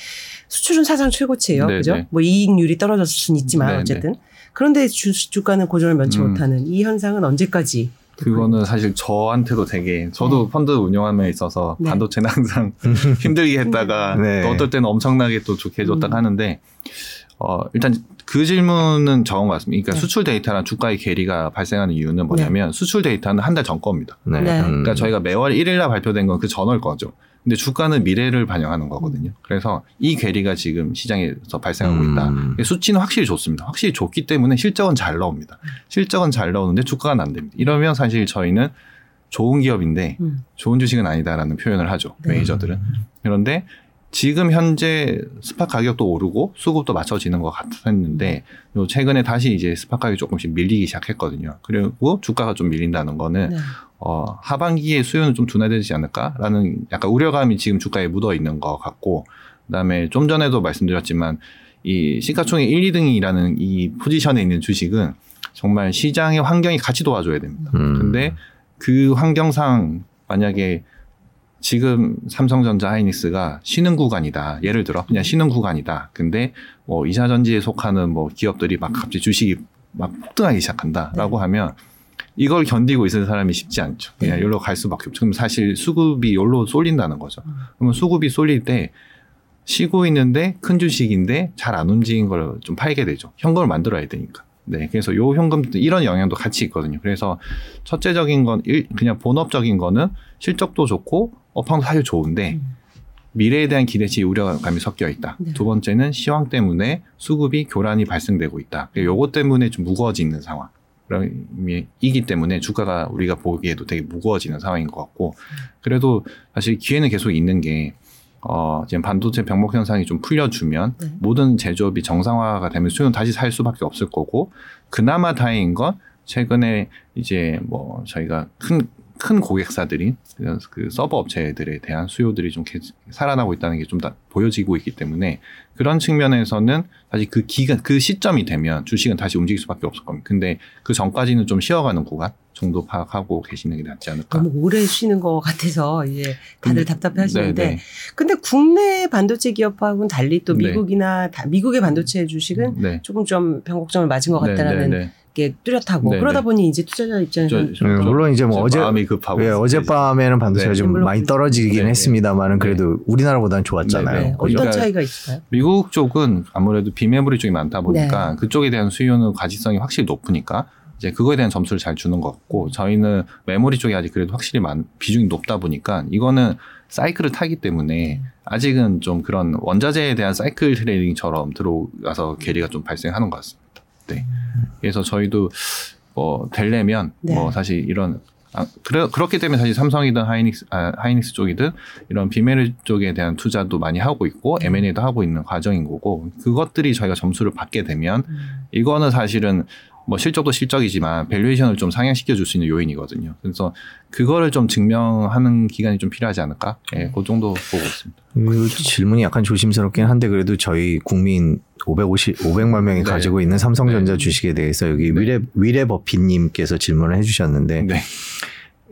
수출은 사상 최고치예요. 네, 그죠? 네. 뭐 이익률이 떨어졌을 수는 있지만 네, 네. 어쨌든 그런데 주, 주가는 고정을 면치 음. 못하는 이 현상은 언제까지? 그거는 사실 저한테도 되게 저도 펀드 운영함에 있어서 네. 반도체는 항상 힘들게 했다가 네. 또 어떨 때는 엄청나게 또 좋게 해줬다가 음. 하는데 어 일단 그 질문은 적은 것 같습니다. 그러니까 네. 수출 데이터랑 주가의 괴리가 발생하는 이유는 뭐냐면 수출 데이터는 한 달 전 겁니다. 네. 네. 음. 그러니까 저희가 매월 1일날 발표된 건 그 전월 거죠. 근데 주가는 미래를 반영하는 거거든요. 그래서 이 괴리가 지금 시장에서 발생하고 음. 있다. 수치는 확실히 좋습니다. 확실히 좋기 때문에 실적은 잘 나옵니다. 실적은 잘 나오는데 주가는 안 됩니다. 이러면 사실 저희는 좋은 기업인데 음. 좋은 주식은 아니다라는 표현을 하죠. 네. 매니저들은. 그런데 지금 현재 스팟 가격도 오르고 수급도 맞춰지는 것 같았는데 요 최근에 다시 이제 스팟 가격이 조금씩 밀리기 시작했거든요. 그리고 주가가 좀 밀린다는 거는 네. 어, 하반기에 수요는 좀 둔화되지 않을까라는 약간 우려감이 지금 주가에 묻어 있는 것 같고, 그다음에 좀 전에도 말씀드렸지만 이 시가총액 1, 2등이라는 이 포지션에 있는 주식은 정말 시장의 환경이 같이 도와줘야 됩니다. 음. 근데 그 환경상 만약에 지금 삼성전자 하이닉스가 쉬는 구간이다. 예를 들어 그냥 쉬는 구간이다. 근데 뭐 이사전지에 속하는 뭐 기업들이 막 갑자기 주식이 막 폭등하기 시작한다라고 하면 이걸 견디고 있을 사람이 쉽지 않죠. 그냥 네. 여기로 갈 수밖에 없죠. 그럼 사실 수급이 여기로 쏠린다는 거죠. 그러면 수급이 쏠릴 때 쉬고 있는데 큰 주식인데 잘 안 움직인 걸 좀 팔게 되죠. 현금을 만들어야 되니까. 네, 그래서 요 현금 이런 영향도 같이 있거든요. 그래서 첫째적인 건 일, 그냥 본업적인 거는 실적도 좋고 업황도 사실 좋은데 음. 미래에 대한 기대치 우려감이 섞여 있다. 네. 두 번째는 시황 때문에 수급이 교란이 발생되고 있다. 요것 때문에 좀 무거워지는 상황. 이기 때문에 주가가 우리가 보기에도 되게 무거워지는 상황인 것 같고 그래도 사실 기회는 계속 있는 게 어, 지금 반도체 병목 현상이 좀 풀려주면 네. 모든 제조업이 정상화가 되면 수요는 다시 살 수밖에 없을 거고 그나마 다행인 건 최근에 이제 뭐 저희가 큰, 큰 고객사들인 그 서버 업체들에 대한 수요들이 좀 개- 살아나고 있다는 게좀다 보여지고 있기 때문에 그런 측면에서는 사실 그 기간, 그 시점이 되면 주식은 다시 움직일 수밖에 없을 겁니다. 근데 그 전까지는 좀 쉬어가는 구간, 정도 파악하고 계시는 게 낫지 않을까. 너무 오래 쉬는 것 같아서 이제 다들 음, 답답해 하시는데 네, 네. 근데 국내 반도체 기업하고는 달리 또 네. 미국이나 다- 미국의 반도체 주식은 네. 조금 좀 변곡점을 맞은 것 네, 같다라는 네, 네. 게 뚜렷하고 네, 그러다 네. 보니 이제 투자자 입장에서 저- 네, 물론 이제 뭐저 어제 마음이 급하고 예, 어젯밤에는 반도체가 네. 좀 많이 떨어지긴 네, 네. 했습니다만은 그래도 우리나라보다는 좋았잖아요. 네, 네. 어떤 그러니까 차이가 있을까요? 미국 쪽은 아무래도 비메모리 쪽이 많다 보니까 네. 그쪽에 대한 수요는 가시성이 확실히 높으니까 이제 그거에 대한 점수를 잘 주는 것 같고 저희는 메모리 쪽이 아직 그래도 확실히 많, 비중이 높다 보니까 이거는 사이클을 타기 때문에 아직은 좀 그런 원자재에 대한 사이클 trading처럼 들어가서 괴리가 좀 발생하는 것 같습니다. 네. 그래서 저희도 뭐 되려면 네. 뭐 사실 이런 아, 그래, 그렇기 때문에 사실 삼성이든 하이닉스, 아, 하이닉스 쪽이든 이런 비메모리 쪽에 대한 투자도 많이 하고 있고 M&A도 하고 있는 과정인 거고 그것들이 저희가 점수를 받게 되면 음. 이거는 사실은 뭐 실적도 실적이지만 valuation을 좀 상향시켜 줄 수 있는 요인이거든요. 그래서 그거를 좀 증명하는 기간이 좀 필요하지 않을까? 예, 그 정도 보고 있습니다. 이 질문이 약간 조심스럽긴 한데 그래도 저희 국민 550, 500만 명이 네. 가지고 있는 삼성전자 네. 주식에 대해서 여기 네. 위레 위레 버피님께서 질문을 해주셨는데 네.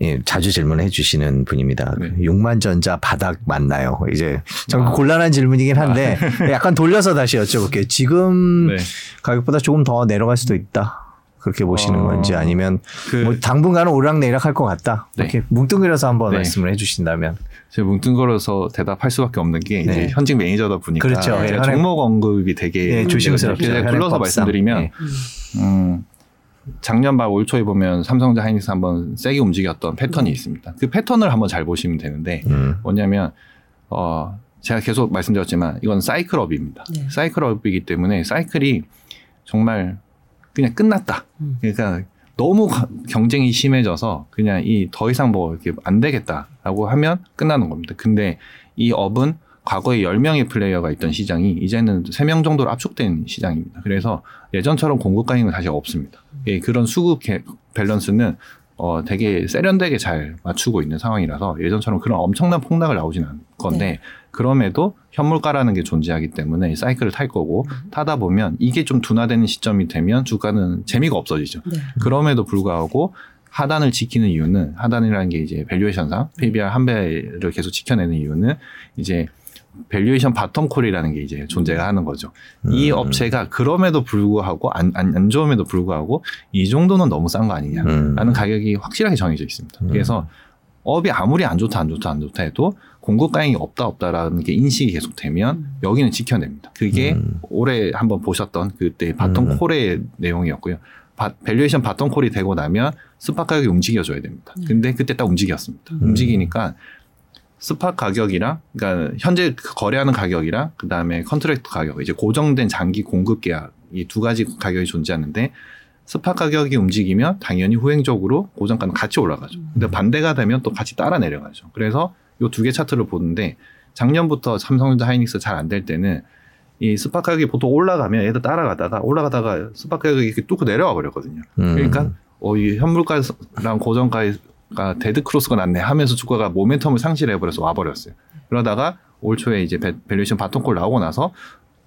예, 자주 질문을 해주시는 분입니다. 네. 6만 전자 바닥 맞나요? 이제 좀 아. 곤란한 질문이긴 한데 약간 돌려서 다시 여쭤볼게요. 지금 네. 가격보다 조금 더 내려갈 수도 있다. 그렇게 보시는 어, 건지 아니면 그 뭐 당분간은 오락내락 할 것 같다. 네. 이렇게 뭉뚱그려서 한번 네. 말씀을 해주신다면. 제가 뭉뚱그려서 대답할 수밖에 없는 게 이제 네. 현직 매니저다 보니까 그렇죠. 제가 예, 종목 언급이 되게 예, 조심스럽죠. 그래서 현행 불러서 법상. 말씀드리면 예. 음, 작년 말 올 초에 보면 삼성전자 하이닉스 한번 세게 움직였던 패턴이 있습니다. 그 패턴을 한번 잘 보시면 되는데 음. 뭐냐면 어 제가 계속 말씀드렸지만 이건 사이클업입니다. 네. 사이클업이기 때문에 사이클이 정말 그냥 끝났다. 음. 그러니까 너무 가- 경쟁이 심해져서 그냥 이 더 이상 뭐 이렇게 안 되겠다라고 하면 끝나는 겁니다. 근데 이 업은 과거에 10명의 플레이어가 있던 시장이 이제는 3명 정도로 압축된 시장입니다. 그래서 예전처럼 공급 가능은 사실 없습니다. 예, 그런 수급 개- 밸런스는 어, 되게 세련되게 잘 맞추고 있는 상황이라서 예전처럼 그런 엄청난 폭락을 나오진 않을 건데 네. 그럼에도 현물가라는 게 존재하기 때문에 이 사이클을 탈 거고 타다 보면 이게 좀 둔화되는 시점이 되면 주가는 재미가 없어지죠. 네. 그럼에도 불구하고 하단을 지키는 이유는 하단이라는 게 이제 밸류에이션상 PBR 한 배를 계속 지켜내는 이유는 이제 valuation bottom call이라는 게 이제 존재가 하는 거죠. 이 음. 업체가 그럼에도 불구하고 안, 안, 안 좋음에도 불구하고 이 정도는 너무 싼 거 아니냐라는 음. 가격이 확실하게 정해져 있습니다. 음. 그래서 업황이 아무리 안 좋다 안 좋다 안 좋다 해도 공급 가능이 없다 없다라는 게 인식이 계속되면 음. 여기는 지켜냅니다. 그게 음. 올해 한번 보셨던 그때 bottom 음. call의 내용이었고요. 바, valuation bottom call이 되고 나면 spot 가격이 움직여줘야 됩니다. 음. 근데 그때 딱 움직였습니다. 음. 움직이니까 spot 가격이랑 그러니까 현재 거래하는 가격이랑 그 다음에 contract 가격 이제 고정된 장기 공급 계약 이 두 가지 가격이 존재하는데 spot 가격이 움직이면 당연히 후행적으로 고정가는 같이 올라가죠. 근데 반대가 되면 또 같이 따라 내려가죠. 그래서 이 두 개 차트를 보는데 작년부터 삼성전자 하이닉스 잘 안 될 때는 이 spot 가격이 보통 올라가면 얘도 따라가다가 올라가다가 spot 가격이 이렇게 뚝 내려와 버렸거든요. 음. 그러니까 어, 이 현물가랑 고정가가 dead cross가 났네 하면서 주가가 momentum을 상실해 버려서 와 버렸어요. 그러다가 올 초에 이제 배- valuation bottom call 나오고 나서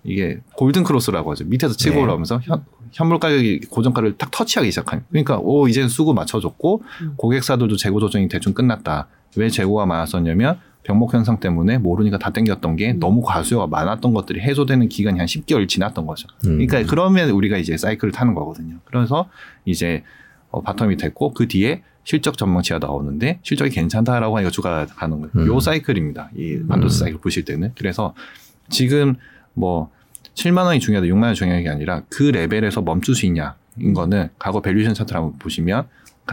이게 golden cross라고 하죠. 밑에서 치고 네. 올라오면서 현, 현물 가격이 고정가를 탁 터치하기 시작하니 그러니까 오 이제는 수급 맞춰줬고 음. 고객사들도 재고 조정이 대충 끝났다. 왜 재고가 많았었냐면 병목 현상 때문에 모르니까 다 땡겼던 게 음. 너무 과수요가 많았던 것들이 해소되는 기간이 한 10개월 지났던 거죠. 음. 그러니까 그러면 우리가 이제 사이클을 타는 거거든요. 그래서 이제 어, bottom이 됐고 그 뒤에 실적 전망치가 나오는데 실적이 괜찮다라고 하니까 주가가 가는 거예요. 음. 요 사이클입니다. 이 반도체 음. 사이클 보실 때는 그래서 지금 뭐 7만 원이 중요하다, 6만 원이 중요한 게 아니라 그 레벨에서 멈출 수 있냐인 거는 과거 valuation 차트를 한번 보시면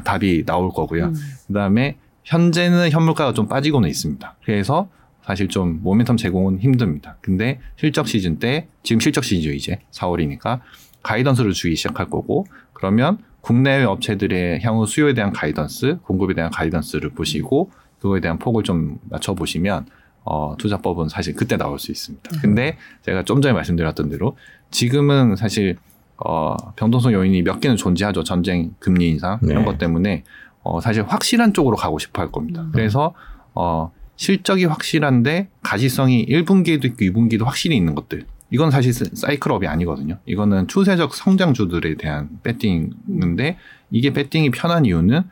답이 나올 거고요. 음. 그다음에 현재는 현물가가 좀 빠지고는 있습니다. 그래서 사실 좀 모멘텀 제공은 힘듭니다. 근데 실적 시즌 때 지금 실적 시즌이죠 이제 4월이니까 guidance를 주기 시작할 거고 그러면 국내외 업체들의 향후 수요에 대한 guidance, 공급에 대한 guidance를 보시고 그거에 대한 폭을 좀 맞춰 보시면 어, 투자법은 사실 그때 나올 수 있습니다. 근데 제가 좀 전에 말씀드렸던 대로 지금은 사실 어, 변동성 요인이 몇 개는 존재하죠. 전쟁, 금리 인상 이런 네. 것 때문에 어, 사실 확실한 쪽으로 가고 싶어 할 겁니다. 음. 그래서 어, 실적이 확실한데 가시성이 1분기에도 있고 2분기에도 확실히 있는 것들 이건 사실 사이클업이 아니거든요. 이거는 추세적 성장주들에 대한 배팅인데 이게 배팅이 편한 이유는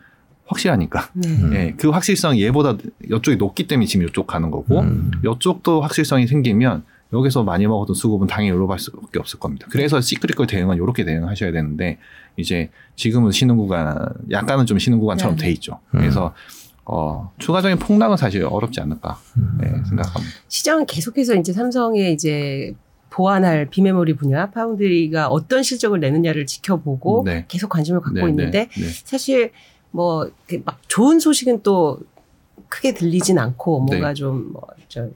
확실하니까. 네. 음. 예, 그 확실성이 얘보다 이쪽이 높기 때문에 지금 이쪽 가는 거고 음. 이쪽도 확실성이 생기면 여기서 많이 먹었던 수급은 당연히 여기로 갈 수밖에 없을 겁니다. 그래서 시크릿걸 대응은 이렇게 대응하셔야 되는데 이제 지금은 쉬는 구간 약간은 좀 쉬는 구간처럼 네. 돼 있죠. 음. 그래서 어, 추가적인 폭락은 사실 어렵지 않을까 음. 네, 생각합니다. 시장은 계속해서 이제 삼성의 이제 보완할 비메모리 분야 파운드리가 어떤 실적을 내느냐를 지켜보고 네. 계속 관심을 갖고 네, 있는데 네, 네. 사실 뭐 막 좋은 소식은 또 크게 들리진 않고 뭔가 네. 좀뭐 저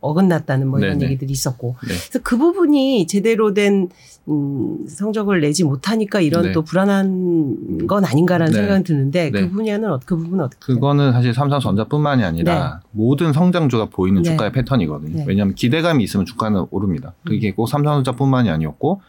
어긋났다는 뭐 이런 네, 네. 얘기들이 있었고 네. 그래서 그 부분이 제대로 된 음, 성적을 내지 못하니까 이런 네. 또 불안한 건 아닌가라는 네. 생각이 드는데 네. 그 분야는 어- 그 부분은 어떻게 그거는 사실 삼성전자뿐만이 아니라 모든 성장주가 보이는 네. 주가의 패턴이거든요. 네. 왜냐하면 기대감이 있으면 주가는 오릅니다. 그게 꼭 삼성전자뿐만이 아니었고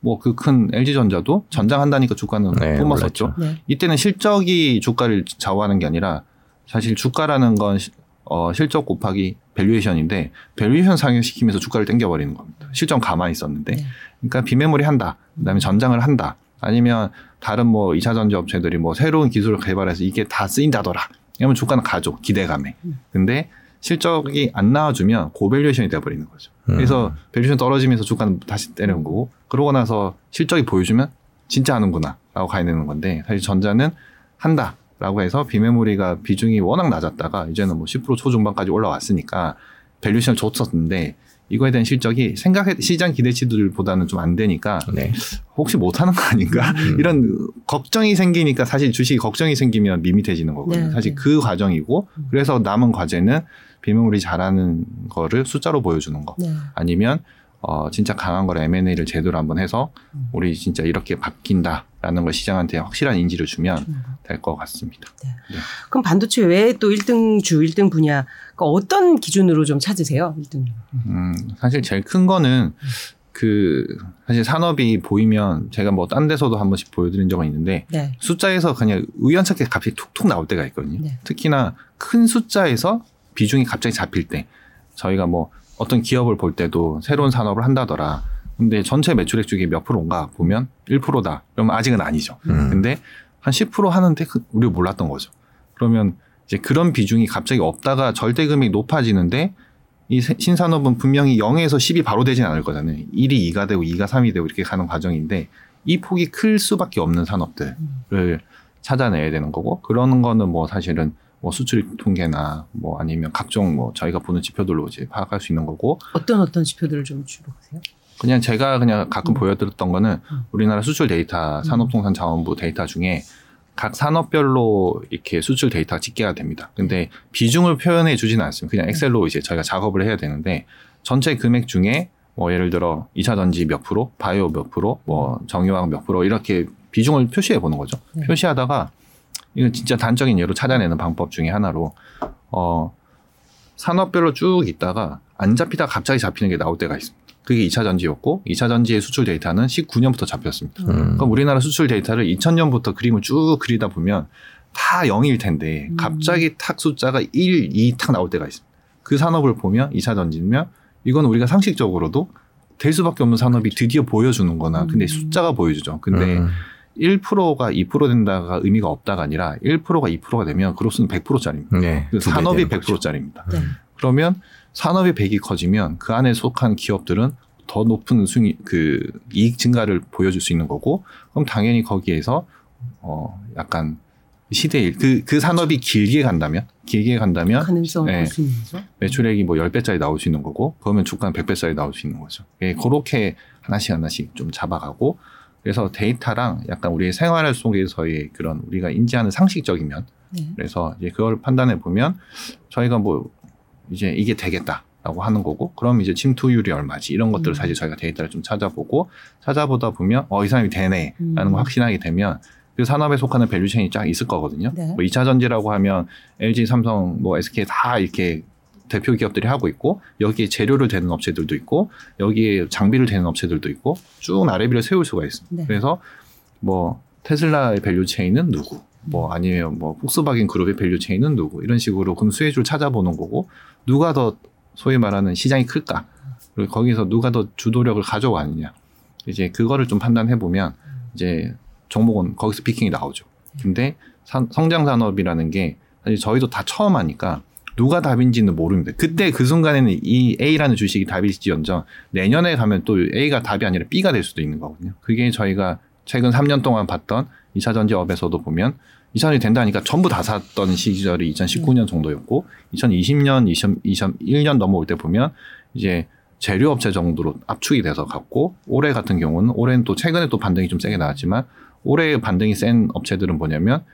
뭐 그 큰 LG전자도 전장한다니까 주가는 네, 뿜었었죠. 네. 이때는 실적이 주가를 좌우하는 게 아니라 사실 주가라는 건 시- 어, 실적 곱하기 valuation인데 valuation 상향시키면서 주가를 땡겨버리는 겁니다. 실적 가만히 있었는데 네. 그러니까 비메모리 한다. 그다음에 전장을 한다. 아니면 다른 뭐 2차 전지 업체들이 뭐 새로운 기술을 개발해서 이게 다 쓰인다더라. 이러면 주가는 가죠. 기대감에. 음. 근데 실적이 안 나와주면 고valuation이 돼버리는 거죠. 음. 그래서 valuation 떨어지면서 주가는 다시 때리는 거고 그러고 나서 실적이 보여주면 진짜 하는구나 라고 가야 되는 건데 사실 전자는 한다 라고 해서 비메모리가 비중이 워낙 낮았다가 이제는 뭐 10% 초중반까지 올라왔으니까 valuation을 줬었는데 이거에 대한 실적이 생각 시장 기대치들보다는 좀 안 되니까 네. 혹시 못하는 거 아닌가 음. 이런 걱정이 생기니까 사실 주식이 걱정이 생기면 밋밋해지는 거거든요. 네, 사실 네. 그 과정이고 음. 그래서 남은 과제는 비메모리 잘하는 거를 숫자로 보여주는 거 네. 아니면 어 진짜 강한 걸 M&A를 제대로 한번 해서 음. 우리 진짜 이렇게 바뀐다라는 걸 시장한테 확실한 인지를 주면 음. 될 것 같습니다. 그럼 반도체 외에 또 1등 주, 1등 분야 그러니까 어떤 기준으로 좀 찾으세요? 1등. 음, 사실 제일 큰 거는 그 사실 산업이 보이면 제가 뭐 딴 데서도 한 번씩 보여드린 적은 있는데 네. 숫자에서 그냥 우연찮게 갑자기 툭툭 나올 때가 있거든요. 네. 특히나 큰 숫자에서 비중이 갑자기 잡힐 때 저희가 뭐 어떤 기업을 볼 때도 새로운 산업을 한다더라. 근데 전체 매출액 중에 몇 프로인가 보면 1%다. 그러면 아직은 아니죠. 음. 근데 한 10% 하는데 그 우리가 몰랐던 거죠. 그러면 이제 그런 비중이 갑자기 없다가 절대 금액이 높아지는데 이 세- 신산업은 분명히 0에서 10이 바로 되진 않을 거잖아요. 1이 2가 되고 2가 3이 되고 이렇게 가는 과정인데 이 폭이 클 수밖에 없는 산업들을 찾아내야 되는 거고 그러는 거는 뭐 사실은 뭐 수출 통계나 뭐 아니면 각종 뭐 저희가 보는 지표들로 이제 파악할 수 있는 거고 어떤 어떤 지표들을 좀 주로 보세요? 그냥 제가 그냥 가끔 음. 보여드렸던 거는 음. 우리나라 수출 데이터 산업통상자원부 데이터 중에 각 산업별로 이렇게 수출 데이터가 집계가 됩니다. 근데 비중을 표현해 주지는 않습니다. 그냥 엑셀로 이제 저희가 작업을 해야 되는데 전체 금액 중에 뭐 예를 들어 2차 전지 몇 프로, 바이오 몇 프로, 뭐 정유화학 몇 프로 이렇게 비중을 표시해 보는 거죠. 네. 표시하다가 이건 진짜 단적인 예로 찾아내는 방법 중에 하나로 어 산업별로 쭉 있다가 안 잡히다 갑자기 잡히는 게 나올 때가 있습니다. 그게 2차 전지였고 2차 전지의 수출 데이터는 19년부터 잡혔습니다. 음. 그럼 우리나라 수출 데이터를 2000년부터 그림을 쭉 그리다 보면 다 0일 텐데 음. 갑자기 탁 숫자가 1, 2 탁 나올 때가 있습니다. 그 산업을 보면 2차 전지면 이건 우리가 상식적으로도 될 수밖에 없는 산업이 드디어 보여주는 거나 근데 음. 숫자가 보여주죠. 근데 음. 1%가 2% 된다가 의미가 없다가 아니라 1%가 2%가 되면 그로서는 100%짜리입니다. 네. 그 산업이 되는 거죠. 100%짜리입니다. 네. 그러면 산업이 100이 커지면 그 안에 속한 기업들은 더 높은 수익, 그 이익 증가를 보여줄 수 있는 거고, 그럼 당연히 거기에서 어 약간 시대일 그 그 산업이 길게 간다면 길게 간다면 가능성을 네. 볼수 있는 거죠. 매출액이 뭐 10배짜리 나올 수 있는 거고, 그러면 주가는 100배짜리 나올 수 있는 거죠. 예, 그렇게 하나씩 하나씩 좀 잡아가고, 그래서 데이터랑 약간 우리의 생활 속에서의 그런 우리가 인지하는 상식적인 면, 네. 그래서 이제 그걸 판단해 보면 저희가 뭐 이제 이게 되겠다라고 하는 거고, 그럼 이제 침투율이 얼마지 이런 것들을 음. 사실 저희가 데이터를 좀 찾아보고 찾아보다 보면 어 이 산업이 되네라는 음. 걸 확신하게 되면 그 산업에 속하는 value chain이 쫙 있을 거거든요. 네. 뭐 2차 전지라고 하면 LG, 삼성, 뭐 SK 다 이렇게 대표 기업들이 하고 있고 여기에 재료를 대는 업체들도 있고 여기에 장비를 대는 업체들도 있고 쭉 나래비를 세울 수가 있습니다. 네. 그래서 뭐 테슬라의 value chain은 누구, 뭐 아니면 뭐 폭스바겐 그룹의 value chain은 누구 이런 식으로 그럼 수혜주를 찾아보는 거고 누가 더 소위 말하는 시장이 클까 그리고 거기서 누가 더 주도력을 가져가느냐. 이제 그거를 좀 판단해 보면 이제 종목은 거기서 picking이 나오죠. 근데 산- 성장 산업이라는 게 사실 저희도 다 처음 하니까 누가 답인지는 모릅니다. 그때 그 순간에는 이 A라는 주식이 답일지언정 내년에 가면 또 A가 답이 아니라 B가 될 수도 있는 거거든요. 그게 저희가 최근 3년 동안 봤던 2차 전지업에서도 보면 2차 전지 된다니까 전부 다 샀던 시절이 2019년 정도였고 2020년, 2021년 넘어올 때 보면 이제 재료업체 정도로 압축이 돼서 갔고 올해 같은 경우는 올해는 또 최근에 또 반등이 좀 세게 나왔지만 올해 반등이 센 업체들은 뭐냐면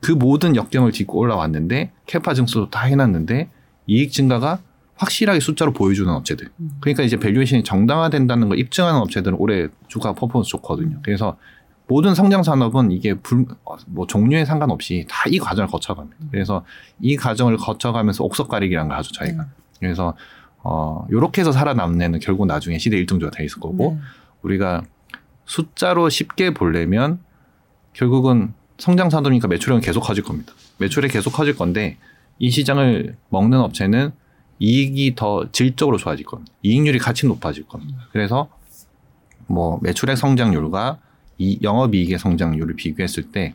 그 모든 역경을 딛고 올라왔는데 capa 증설도 다 해놨는데 이익 증가가 확실하게 숫자로 보여주는 업체들. 음. 그러니까 이제 valuation이 정당화된다는 걸 입증하는 업체들은 올해 주가 퍼포먼스 좋거든요. 그래서 모든 성장 산업은 이게 불, 어, 뭐 종류에 상관없이 다 이 과정을 거쳐갑니다. 그래서 이 과정을 거쳐가면서 옥석 가리기라는 걸 하죠, 저희가. 네. 그래서 어 요렇게 해서 살아남는 애는 결국 나중에 시대 일등주가 돼 있을 거고 네. 우리가 숫자로 쉽게 보려면 결국은 성장 산업이니까 매출은 계속 커질 겁니다. 매출이 계속 커질 건데 이 시장을 먹는 업체는 이익이 더 질적으로 좋아질 겁니다. 이익률이 같이 높아질 겁니다. 그래서 뭐 매출액 성장률과 이 영업이익의 성장률을 비교했을 때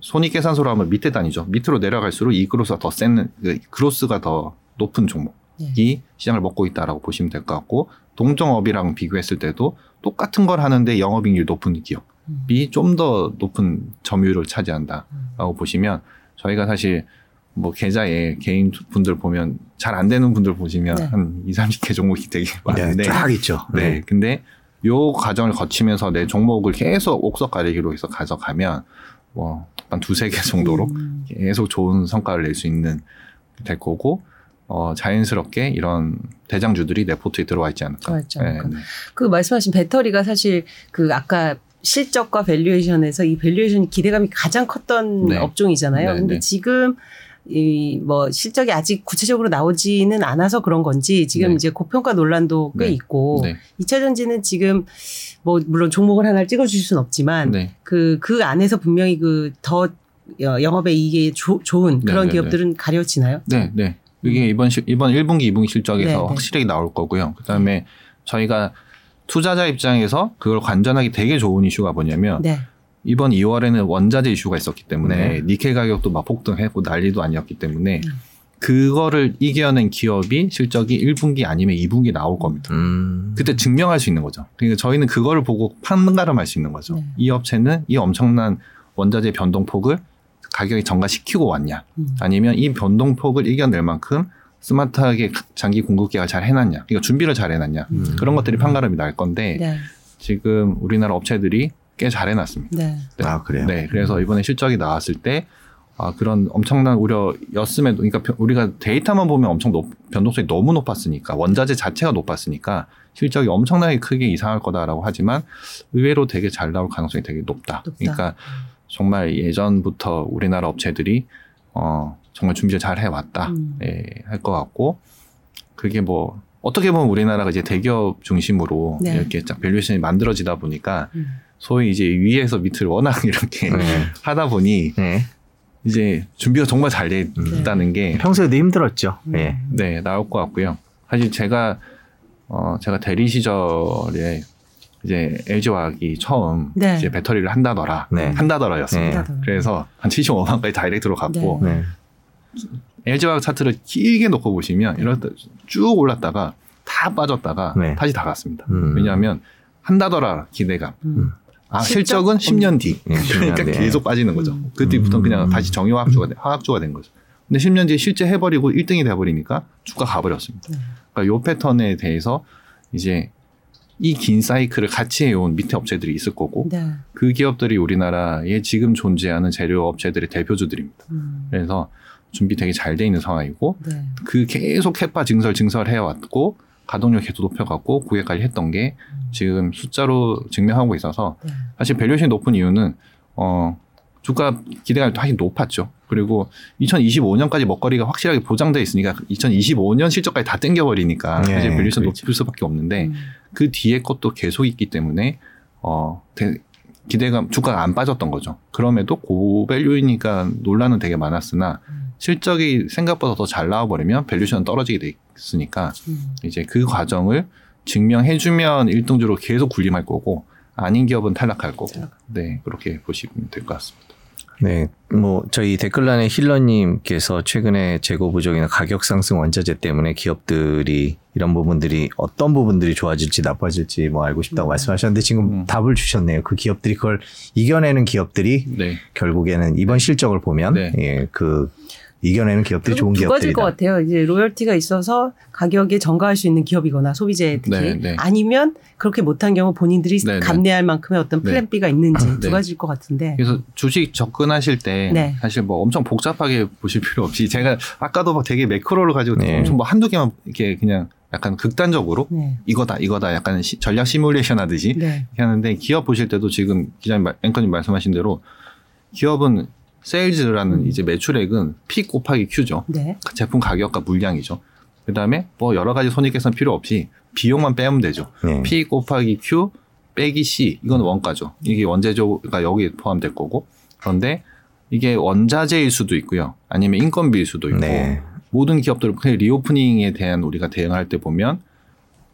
손익계산서로 하면 밑에 단위죠. 밑으로 내려갈수록 이 그로스가 더 센, 그 그로스가 더 높은 종목이 네. 시장을 먹고 있다라고 보시면 될 것 같고 동종업이랑 비교했을 때도 똑같은 걸 하는데 영업이익률 높은 기업이 음. 좀더 높은 점유율을 차지한다라고 보시면 저희가 사실 뭐 계좌에 개인 분들 보면 잘 안 되는 분들 보시면 네. 한 2, 30개 종목이 되게 많은데 네, 쫙 있죠. 네. 근데 요 과정을 거치면서 내 종목을 계속 옥석 가리기로 해서 가져가면 뭐 한 두세 개 정도로 음. 계속 좋은 성과를 낼 수 있는 될 거고 어 자연스럽게 이런 대장주들이 내 포트에 들어와 있지 않을까. 들어와 있지 않을까. 네, 네. 그 말씀하신 배터리가 사실 그 아까 실적과 valuation에서 이 valuation 기대감이 가장 컸던 네. 업종이잖아요. 네, 근데 네. 지금 이 뭐 실적이 아직 구체적으로 나오지는 않아서 그런 건지 지금 네. 이제 고평가 논란도 꽤 네. 있고 네. 이차 전지는 지금 뭐 물론 종목을 하나를 찍어 주실 수는 없지만 네. 그그 안에서 분명히 그 더 영업에 이게 조- 좋은 그런 네, 네, 기업들은 가려지나요? 네, 네. 이게 이번 실, 이번 1분기, 2분기 실적에서. 확실하게 나올 거고요. 그다음에 저희가 투자자 입장에서 그걸 관전하기 되게 좋은 이슈가 뭐냐면 네. 이번 2월에는 원자재 이슈가 있었기 때문에 네. 니켈 가격도 막 폭등했고 난리도 아니었기 때문에 음. 그거를 이겨낸 기업이 실적이 1분기 아니면 2분기 나올 겁니다. 음. 그때 증명할 수 있는 거죠. 그러니까 저희는 그거를 보고 판가름할 수 있는 거죠. 네. 이 업체는 이 엄청난 원자재 변동폭을 가격에 전가시키고 왔냐, 음. 아니면 이 변동폭을 이겨낼 만큼 스마트하게 장기 공급 계획을 잘 해놨냐, 그러니까 준비를 잘 해놨냐 음. 그런 것들이 판가름이 날 건데 네. 지금 우리나라 업체들이 꽤 잘 해놨습니다. 네. 네. 아 그래요. 네, 그래서 이번에 실적이 나왔을 때 아, 그런 엄청난 우려였음에도, 그러니까 변- 우리가 데이터만 보면 엄청 높, 변동성이 너무 높았으니까 원자재 자체가 높았으니까 실적이 엄청나게 크게 이상할 거다라고 하지만 의외로 되게 잘 나올 가능성이 되게 높다. 높다. 그러니까 정말 예전부터 우리나라 업체들이 어, 정말 준비를 잘 해왔다. 음. 예, 할것 같고 그게 뭐 어떻게 보면 우리나라가 이제 대기업 중심으로 네. 이렇게 딱 value chain이 만들어지다 보니까 음. 소위 이제 위에서 밑을 워낙 이렇게 네. 하다 보니 네. 이제 준비가 정말 잘돼 네. 있다는 게 평소에도 힘들었죠. 음. 예. 네, 나올 것 같고요. 사실 제가 어 제가 대리 시절에 이제 LG화학이 처음 네. 이제 배터리를 한다더라 네. 한다더라였습니다. 네. 그래서 한 75만까지 다이렉트로 갔고 네. LG화학 차트를 길게 놓고 보시면 이럴 때쭉 올랐다가 다 빠졌다가 네. 다시 다 갔습니다. 음. 왜냐하면 한다더라 기대감. 음. 아 실적? 실적은 10년 뒤. 예, 10년 그러니까 뒤에. 계속 빠지는 거죠. 음. 그때부터 음. 그냥 다시 정유화학주가 돼- 화학주가 된 거죠. 근데 10년 뒤에 실제 해버리고 1등이 돼버리니까 주가 가버렸습니다. 네. 그러니까 요 패턴에 대해서 이제 이 긴 사이클을 같이 해온 밑에 업체들이 있을 거고 네. 그 기업들이 우리나라에 지금 존재하는 재료 업체들의 대표주들입니다. 음. 그래서 준비 되게 잘 돼 있는 상황이고 네. 그 계속 capa 증설 증설해 왔고 가동률 계속 높여갖고 고객까지 했던 게 지금 숫자로 증명하고 있어서 네. 사실 valuation이 높은 이유는 어 주가 기대가 다시 높았죠. 그리고 2025년까지 먹거리가 확실하게 보장돼 있으니까 2025년 실적까지 다 땡겨버리니까 네, 사실 valuation 그렇죠. 높을 수밖에 없는데 음. 그 뒤에 것도 계속 있기 때문에 어 대- 기대감 주가가 안 빠졌던 거죠. 그럼에도 고value이니까 논란은 되게 많았으나 실적이 생각보다 더 잘 나와버리면 valuation 떨어지게 돼 있으니까 음. 이제 그 과정을 증명해주면 1등주로 계속 군림할 거고 아닌 기업은 탈락할 거고 네 그렇게 보시면 될 것 같습니다. 네, 뭐 저희 댓글란에 힐러님께서 최근에 재고 부족이나 가격 상승 원자재 때문에 기업들이 이런 부분들이 어떤 부분들이 좋아질지 나빠질지 뭐 알고 싶다고 음. 말씀하셨는데 지금 음. 답을 주셨네요. 그 기업들이 그걸 이겨내는 기업들이 네. 결국에는 이번 실적을 보면 네. 예, 그 이겨내는 기업들이 좋은 두 가지일 것 기업들이다. 같아요. 이제 로열티가 있어서 가격에 전가할 수 있는 기업이거나 소비재 특히 네, 네. 아니면 그렇게 못한 경우 본인들이 네, 네. 감내할 만큼의 어떤 네. 플랜 B가 있는지 두 네. 가지일 것 같은데. 그래서 주식 접근하실 때 네. 사실 뭐 엄청 복잡하게 보실 필요 없이 제가 아까도 막 되게 매크로를 가지고 네. 엄청 뭐 한두 개만 이렇게 그냥 약간 극단적으로 네. 이거다 이거다 약간 시- 전략 시뮬레이션 하듯이 네. 이렇게 하는데 기업 보실 때도 지금 기자님 말- 앵커님 말씀하신 대로 기업은 세일즈라는 음. 이제 매출액은 P 곱하기 Q죠. 네. 그 제품 가격과 물량이죠. 그 다음에 뭐 여러 가지 손익계산 필요 없이 비용만 빼면 되죠. 네. P 곱하기 Q 빼기 C 이건 원가죠. 이게 원재료가 여기 포함될 거고 그런데 이게 원자재일 수도 있고요. 아니면 인건비일 수도 있고 네. 모든 기업들 그 reopening에 대한 우리가 대응할 때 보면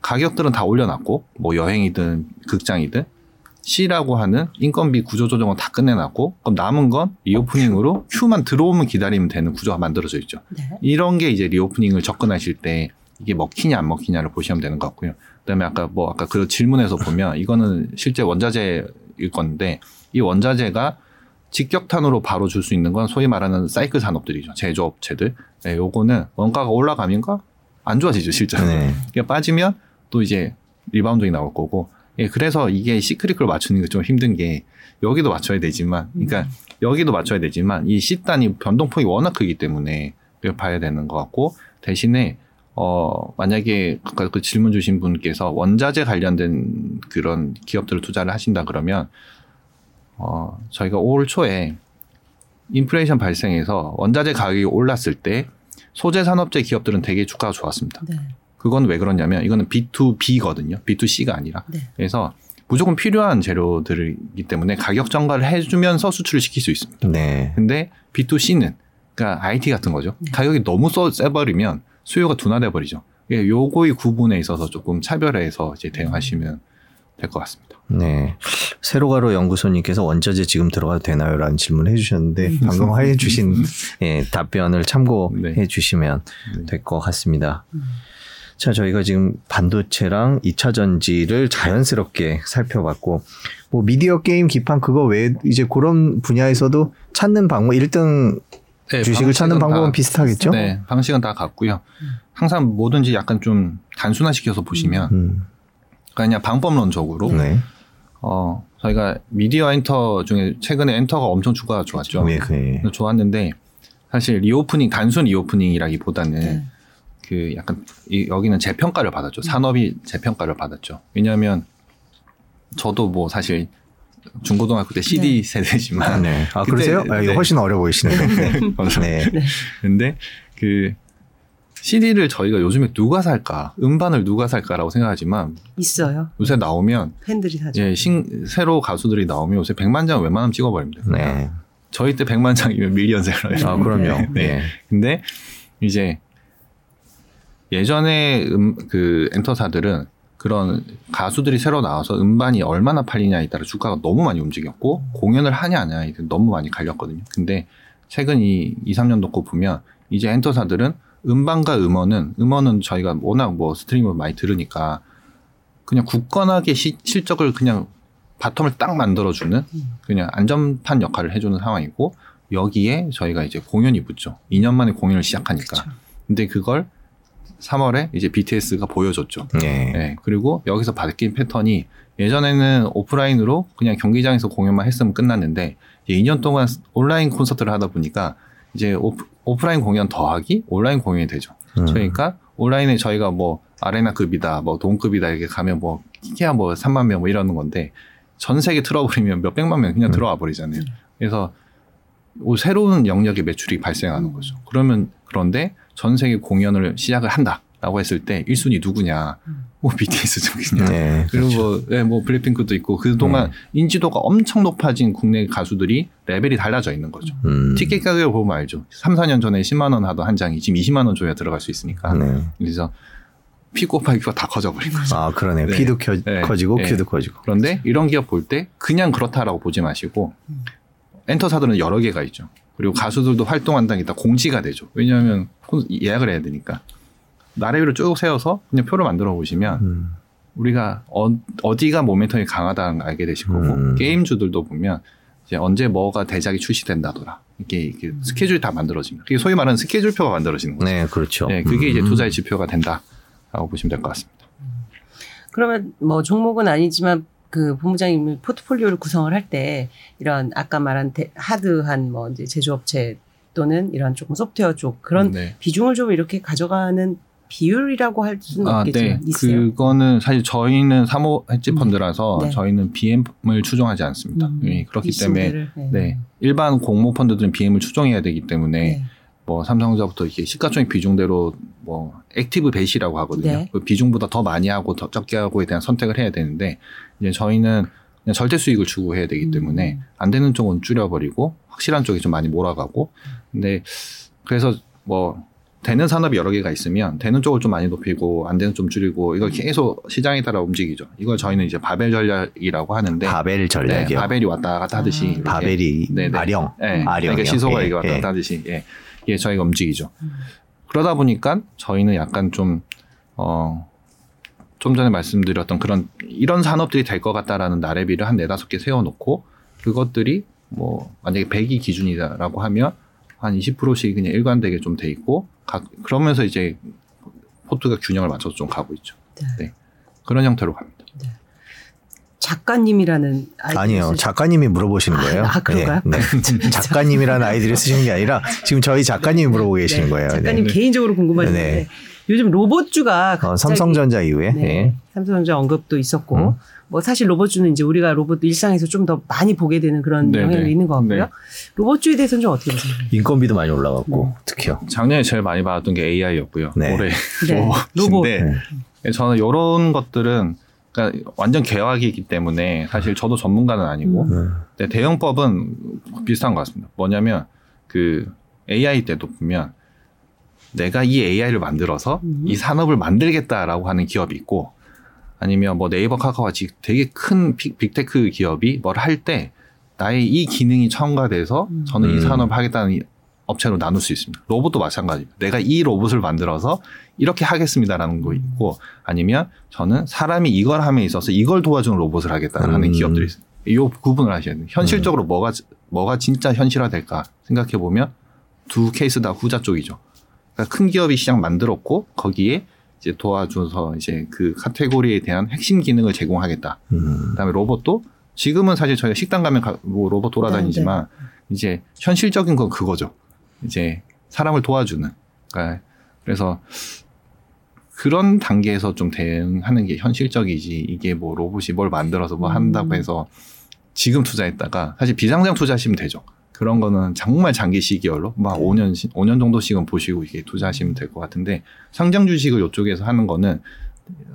가격들은 다 올려놨고 뭐 여행이든 극장이든 C라고 하는 인건비 구조 조정은 다 끝내놨고 그럼 남은 건 reopening으로 Q만 들어오면 기다리면 되는 구조가 만들어져 있죠. 네. 이런 게 이제 reopening을 접근하실 때 이게 먹히냐 안 먹히냐를 보시면 되는 것 같고요. 그다음에 아까 뭐 아까 그 질문에서 보면 이거는 실제 원자재일 건데 이 원자재가 직격탄으로 바로 줄 수 있는 건 소위 말하는 사이클 산업들이죠. 제조업체들. 네, 요거는 원가가 올라가면 안 좋아지죠, 실제로. 네. 이게 빠지면 또 이제 rebounding이 나올 거고. 예, 그래서 이게 cyclical을 맞추는 게 좀 힘든 게 여기도 맞춰야 되지만, 그러니까 여기도 맞춰야 되지만 이 C 단의 변동폭이 워낙 크기 때문에 봐야 되는 것 같고 대신에 어 만약에 아까 그 질문 주신 분께서 원자재 관련된 그런 기업들을 투자를 하신다 그러면 어 저희가 올 초에 인플레이션 발생해서 원자재 가격이 올랐을 때 소재 산업재 기업들은 되게 주가가 좋았습니다. 네. 그건 왜 그러냐면 이거는 B2B거든요. B2C가 아니라. 네. 그래서 무조건 필요한 재료들이기 때문에 가격 정가를 해주면서 수출을 시킬 수 있습니다. 네. 근데 B2C는 그러니까 IT 같은 거죠. 네. 가격이 너무 써 세버리면 수요가 둔화돼 버리죠. 예, 요거의 구분에 있어서 조금 차별해서 이제 대응하시면 될 것 같습니다. 네. 세로가로 연구소님께서 원자재 지금 들어가도 되나요? 라는 질문을 해주셨는데, 방금 해 주신 예, 답변을 참고해 네. 주시면 네. 될것 같습니다. 음. 자, 저희가 지금 반도체랑 2차 전지를 자연스럽게 살펴봤고, 뭐 미디어 게임 기판 그거 외에 이제 그런 분야에서도 찾는 방법, 1등 네, 주식을 찾는 방법은 다- 비슷하겠죠? 네, 방식은 다 같고요. 항상 뭐든지 약간 좀 단순화시켜서 보시면 음, 그냥 방법론적으로 네. 어 저희가 미디어 엔터 중에 최근에 엔터가 엄청 주가가 좋았죠. 왜, 그, 좋았는데 사실 reopening 단순 reopening이라기보다는 네. 그 약간 이- 여기는 재평가를 받았죠. 산업이 재평가를 받았죠. 왜냐하면 저도 뭐 사실 중고등학교 때 CD 세대지만 네. 아, 그러세요? 아, 이거 네. 훨씬 어려 보이시네요. 네. 감사합니다. 네. 근데 그 CD를 저희가 요즘에 누가 살까 음반을 누가 살까라고 생각하지만 있어요. 요새 나오면 팬들이 사죠. 예, 신, 새로 가수들이 나오면 요새 100만 장 웬만하면 찍어버립니다. 네. 저희 때 100만 장이면 밀리언셀러예요. 아, 그럼요. 네. 네. 근데 이제 예전에 음, 그 엔터사들은 그런 가수들이 새로 나와서 음반이 얼마나 팔리냐에 따라 주가가 너무 많이 움직였고 공연을 하냐 안 하냐 너무 많이 갈렸거든요. 근데 최근 이 2, 3년 놓고 보면 이제 엔터사들은 음반과 음원은 음원은 저희가 워낙 뭐 스트리밍을 많이 들으니까 그냥 굳건하게 시- 실적을 그냥 바텀을 딱 만들어주는 그냥 안전판 역할을 해주는 상황이고 여기에 저희가 이제 공연이 붙죠. 2년 만에 공연을 시작하니까. 그쵸. 근데 그걸 3월에 이제 BTS가 보여줬죠. 네. 네. 그리고 여기서 바뀐 패턴이 예전에는 오프라인으로 그냥 경기장에서 공연만 했으면 끝났는데 이제 2년 동안 온라인 콘서트를 하다 보니까 이제 오프, 오프라인 공연 더하기 온라인 공연이 되죠. 음. 그러니까 온라인에 저희가 뭐 아레나급이다, 뭐 동급이다 이렇게 가면 뭐 이케아 뭐 3만 명 뭐 이러는 건데 전 세계 틀어버리면 몇 백만 명 그냥 음. 들어와 버리잖아요. 그래서 오- 새로운 영역의 매출이 발생하는 거죠. 그러면 그런데 전 세계 공연을 시작을 한다 라고 했을 때 1순위 누구냐? 뭐 BTS 쪽이냐. 네. 그리고 뭐, 네, 뭐 블랙핑크도 있고 그동안 인지도가 엄청 높아진 국내 가수들이 레벨이 달라져 있는 거죠. 음. 티켓 가격을 보면 알죠. 3, 4년 전에 10만 원 하던 한 장이 지금 20만 원 줘야 들어갈 수 있으니까. 네. 그래서 피 곱하기가 다 커져버린 거죠. 아, 그러네. 네. 피도 켜, 네. 커지고 네. 큐도 커지고. 그런데 이런 기업 볼 때 그냥 그렇다라고 보지 마시고 엔터사들은 여러 개가 있죠. 그리고 가수들도 활동한다는 게 다 공지가 되죠. 왜냐하면 콘- 예약을 해야 되니까. 나래비를 쭉 세워서 그냥 표를 만들어 보시면 음. 우리가 어, 디가 모멘텀이 강하다는 걸 알게 되실 거고 음. 게임주들도 보면 이제 언제 뭐가 대작이 출시된다더라 이게, 이게 스케줄이 다 만들어집니다. 그게 소위 말하는 스케줄표가 만들어지는 거죠. 네, 그렇죠. 네, 그게 이제 음. 투자의 지표가 된다라고 보시면 될 것 같습니다. 그러면 뭐 종목은 아니지만 그 본부장님이 포트폴리오를 구성을 할 때 이런 아까 말한 대- hard한 뭐 이제 제조업체 또는 이런 조금 소프트웨어 쪽 그런 네. 비중을 좀 이렇게 가져가는 비율이라고 할 수는 아, 없겠지만 네. 있어요. 그거는 사실 저희는 사모 헤지 펀드라서 네. 저희는 BM을 추종하지 않습니다. 음, 예, 그렇기 때문에 네. 네. 일반 공모 펀드들은 BM을 추종해야 되기 때문에 네. 뭐 삼성전자부터 이렇게 시가총액 비중대로 뭐 active bet이라고 하거든요. 네. 그 비중보다 더 많이 하고 더 적게 하고에 대한 선택을 해야 되는데 이제 저희는 그냥 절대 수익을 추구해야 되기 음. 때문에 안 되는 쪽은 줄여버리고 확실한 쪽에 좀 많이 몰아가고 근데 그래서 뭐 되는 산업이 여러 개가 있으면 되는 쪽을 좀 많이 높이고 안 되는 좀 줄이고 이걸 계속 시장에 따라 움직이죠. 이걸 저희는 이제 바벨 전략이라고 하는데 바벨 네, 전략이요. 바벨이 왔다 갔다 하듯이 아. 이렇게 바벨이 네, 네. 아령. 예, 아령이요. 그러니까 시소가 예, 이게 왔다 예. 갔다 하듯이 예, 예, 저희가 움직이죠. 음. 그러다 보니까 저희는 약간 좀 어. 좀 전에 말씀드렸던 그런 이런 산업들이 될 것 같다라는 나래비를 한 네다섯 개 세워놓고 그것들이 뭐 만약에 100이 기준이다라고 하면 한 20%씩 그냥 일관되게 좀 돼 있고 각 그러면서 이제 포트가 균형을 맞춰서 좀 가고 있죠. 네. 네. 그런 형태로 갑니다. 작가님이라는 아이디를 아니에요. 쓰- 작가님이 물어보시는 거예요. 아, 그런가요? 네. 네. 작가님이라는 아이디를 쓰시는 게 아니라 지금 저희 작가님이 물어보고 계시는 네, 거예요. 작가님 네. 개인적으로 궁금하신데 네. 요즘 로봇주가 어, 갑자기 삼성전자 이후에 네. 예. 삼성전자 언급도 있었고 음. 뭐 사실 로봇주는 이제 우리가 로봇 일상에서 좀 더 많이 보게 되는 그런 네, 영향이 네. 있는 것 같고요. 네. 로봇주에 대해서는 좀 어떻게 보세요? 인건비도 많이 올라갔고 네. 특히요. 작년에 제일 많이 받았던 게 AI였고요. 네. 올해 네. 로봇인데 네. 저는 이런 것들은 그러니까 완전 개화기이기 때문에 사실 저도 전문가는 아니고 음. 음. 근데 대형법은 비슷한 것 같습니다. 뭐냐면 그 AI 때도 보면 내가 이 AI를 만들어서 음. 이 산업을 만들겠다라고 하는 기업이 있고 아니면 뭐 네이버 카카오 같이 되게 큰 big, big tech 기업이 뭘 할 때 나의 이 기능이 첨가돼서 음. 저는 이 음. 산업을 하겠다는 이 업체로 나눌 수 있습니다. 로봇도 마찬가지입니다. 내가 이 로봇을 만들어서 이렇게 하겠습니다라는 거 있고 아니면 저는 사람이 이걸 함에 있어서 이걸 도와주는 로봇을 하겠다는 음. 기업들이 있어요. 이 구분을 하셔야 돼요. 현실적으로 뭐가 뭐가 진짜 현실화 될까 생각해 보면 두 케이스 다 후자 쪽이죠. 그러니까 큰 기업이 시장 만들었고 거기에 이제 도와줘서 이제 그 카테고리에 대한 핵심 기능을 제공하겠다. 음. 그다음에 로봇도 지금은 사실 저희가 식당 가면 가- 뭐 로봇 돌아다니지만 이제 현실적인 건 그거죠. 이제 사람을 도와주는. 그러니까 그래서 그런 단계에서 좀 대응하는 게 현실적이지 이게 뭐 로봇이 뭘 만들어서 뭐 한다고 음. 해서 지금 투자했다가 사실 비상장 투자하시면 되죠. 그런 거는 정말 장기 시기열로 막 5년 5년 정도씩은 보시고 이게 투자하시면 될 것 같은데 상장 주식을 이쪽에서 하는 거는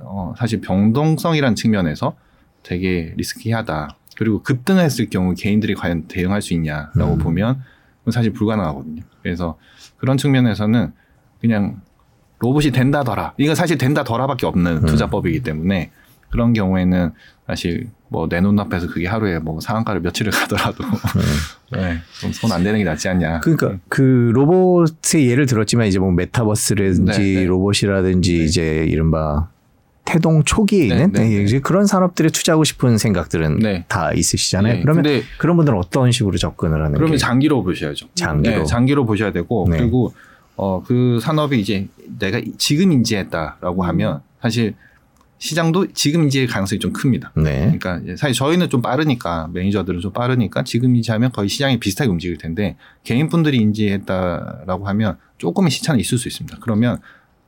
어 사실 병동성이라는 측면에서 되게 리스키하다. 그리고 급등했을 경우 개인들이 과연 대응할 수 있냐라고 음. 보면 사실 불가능하거든요. 그래서 그런 측면에서는 그냥 로봇이 된다더라. 이건 사실 된다더라밖에 없는 음. 투자법이기 때문에 그런 경우에는 사실 뭐 내 눈앞에서 그게 하루에 뭐 상한가를 며칠을 가더라도 네, 좀손 안 대는 게 낫지 않냐. 그러니까 그 로봇의 예를 들었지만 이제 뭐 메타버스라든지 네, 네. 로봇이라든지 네. 이제 이른바 태동 초기에 네, 있는 네, 네. 이제 그런 산업들에 투자하고 싶은 생각들은 네. 다 있으시잖아요. 네, 그러면 그런 분들은 어떤 식으로 접근을 하는 그러면 게 장기로 보셔야죠. 장기로 네, 장기로 보셔야 되고 네. 그리고 어 그 산업이 이제 내가 지금 인지했다라고 하면 사실 시장도 지금 인지의 가능성이 좀 큽니다. 네. 그러니까 이제 사실 저희는 좀 빠르니까 매니저들은 좀 빠르니까 지금 인지하면 거의 시장이 비슷하게 움직일 텐데 개인 분들이 인지했다라고 하면 조금의 시차는 있을 수 있습니다. 그러면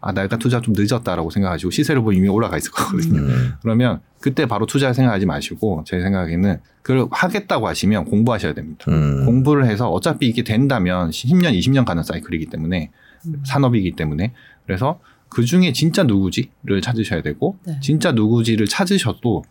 아 내가 투자 좀 늦었다라고 생각하시고 시세를 보면 이미 올라가 있을 거거든요. 음. 그러면 그때 바로 투자 생각하지 마시고 제 생각에는 그걸 하겠다고 하시면 공부하셔야 됩니다. 음. 공부를 해서 어차피 이게 된다면 10년, 20년 가는 사이클이기 때문에 음. 산업이기 때문에 그래서 그 중에 진짜 누구지를 찾으셔야 되고 네. 진짜 누구지를 찾으셔도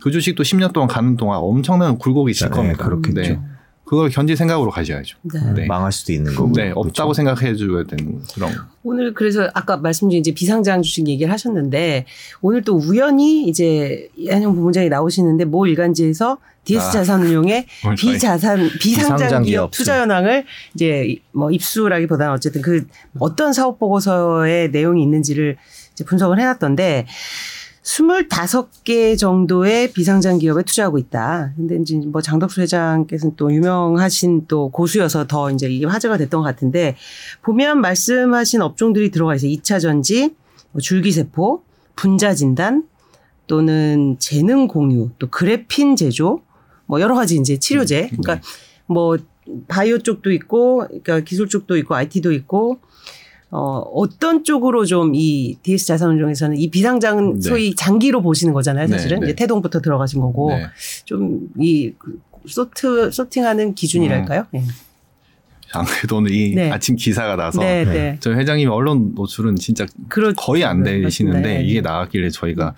그 주식도 10년 동안 가는 동안 엄청난 굴곡이 있을 네, 겁니다. 그렇겠죠. 네. 그걸 견딜 생각으로 가셔야죠. 네. 네. 망할 수도 있는 거고. 네, 없다고 생각해 줘야 되는 그런 오늘 그래서 아까 말씀 중에 이제 비상장 주식 얘기를 하셨는데 오늘 또 우연히 이제 이한영 부문장이 나오시는데 모 일간지에서 DS 아. 자산운용의 비자산 비상장 비상장 기업 기업 투자 현황을 이제 뭐 입수라기보다는 어쨌든 그 어떤 사업 보고서의 내용이 있는지를 이제 분석을 해놨던데 25개 정도의 비상장 기업에 투자하고 있다. 근데 이제 뭐 장덕수 회장께서는 또 유명하신 또 고수여서 더 이제 이게 화제가 됐던 것 같은데 보면 말씀하신 업종들이 들어가 있어요. 2차 전지, 뭐 줄기세포, 분자 진단 또는 재능 공유, 또 그래핀 제조, 뭐 여러 가지 이제 치료제. 그러니까 뭐 바이오 쪽도 있고, 그러니까 기술 쪽도 있고, IT도 있고, 어, 어떤 쪽으로 좀 이 DS 자산운용에서는 이 비상장은 네. 소위 장기로 보시는 거잖아요, 사실은. 네, 네. 이제 태동부터 들어가신 거고. 네. 좀이 소트, 소팅하는 기준이랄까요? 네. 안 그래도 오늘 이 네. 아침 기사가 나서 네, 네. 네. 저희 회장님 언론 노출은 진짜 그렇 거의 안 되시는데. 이게 나왔길래 저희가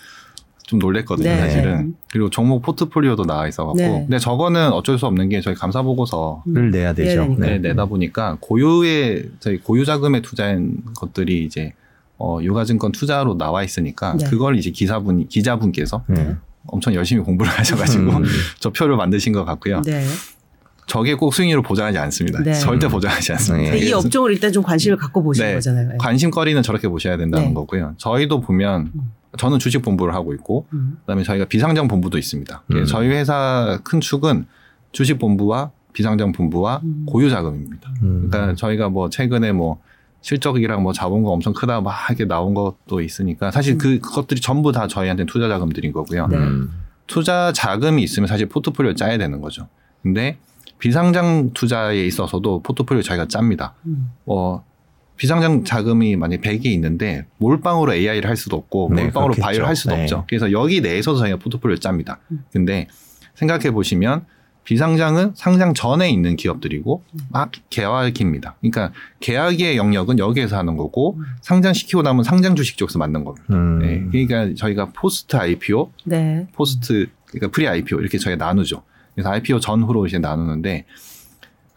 좀 놀랬거든요, 네. 사실은. 그리고 종목 포트폴리오도 나와 있어 갖고. 네. 근데 저거는 어쩔 수 없는 게 저희 감사 보고서 를 내야 되죠. 내야 되니까. 네, 내다 보니까 고유의 저희 고유 자금에 투자한 것들이 이제 어, 유가증권 투자로 나와 있으니까 네. 그걸 이제 기사분 기자분께서 네. 엄청 열심히 공부를 하셔가지고 음. 저 표를 만드신 것 같고요. 네. 저게 꼭 수익률을 보장하지 않습니다. 네. 절대 보장하지 않습니다. 네. 이 업종을 일단 좀 관심을 갖고 보시는 네. 거잖아요. 네. 관심거리는 저렇게 보셔야 된다는 네. 거고요. 저희도 보면 음. 저는 주식 본부를 하고 있고 음. 그다음에 저희가 비상장 본부도 있습니다. 음. 저희 회사 큰 축은 주식 본부와 비상장 본부와 음. 고유 자금입니다. 음. 그러니까 저희가 뭐 최근에 뭐 실적이랑 뭐 자본금 엄청 크다 막 이렇게 나온 것도 있으니까 사실 음. 그 그것들이 전부 다 저희한테 투자 자금들인 거고요. 네. 음. 투자 자금이 있으면 사실 포트폴리오 짜야 되는 거죠. 근데 비상장 투자에 있어서도 포트폴리오 저희가 짭니다. 음. 어, 비상장 자금이 만약 100이 있는데 몰빵으로 AI를 할 수도 없고 네, 몰빵으로 그렇겠죠. 바이오를 할 수도 네. 없죠. 그래서 여기 내에서도 저희가 포트폴리오 짭니다. 음. 근데 생각해 보시면 비상장은 상장 전에 있는 기업들이고 음. 막 계약입니다. 그러니까 계약의 영역은 여기에서 하는 거고 음. 상장시키고 나면 상장 주식 쪽에서 만든 겁니다. 음. 네. 그러니까 저희가 post IPO, 네. post 그러니까 pre IPO 이렇게 저희가 나누죠. 그래서 IPO 전후로 이제 나누는데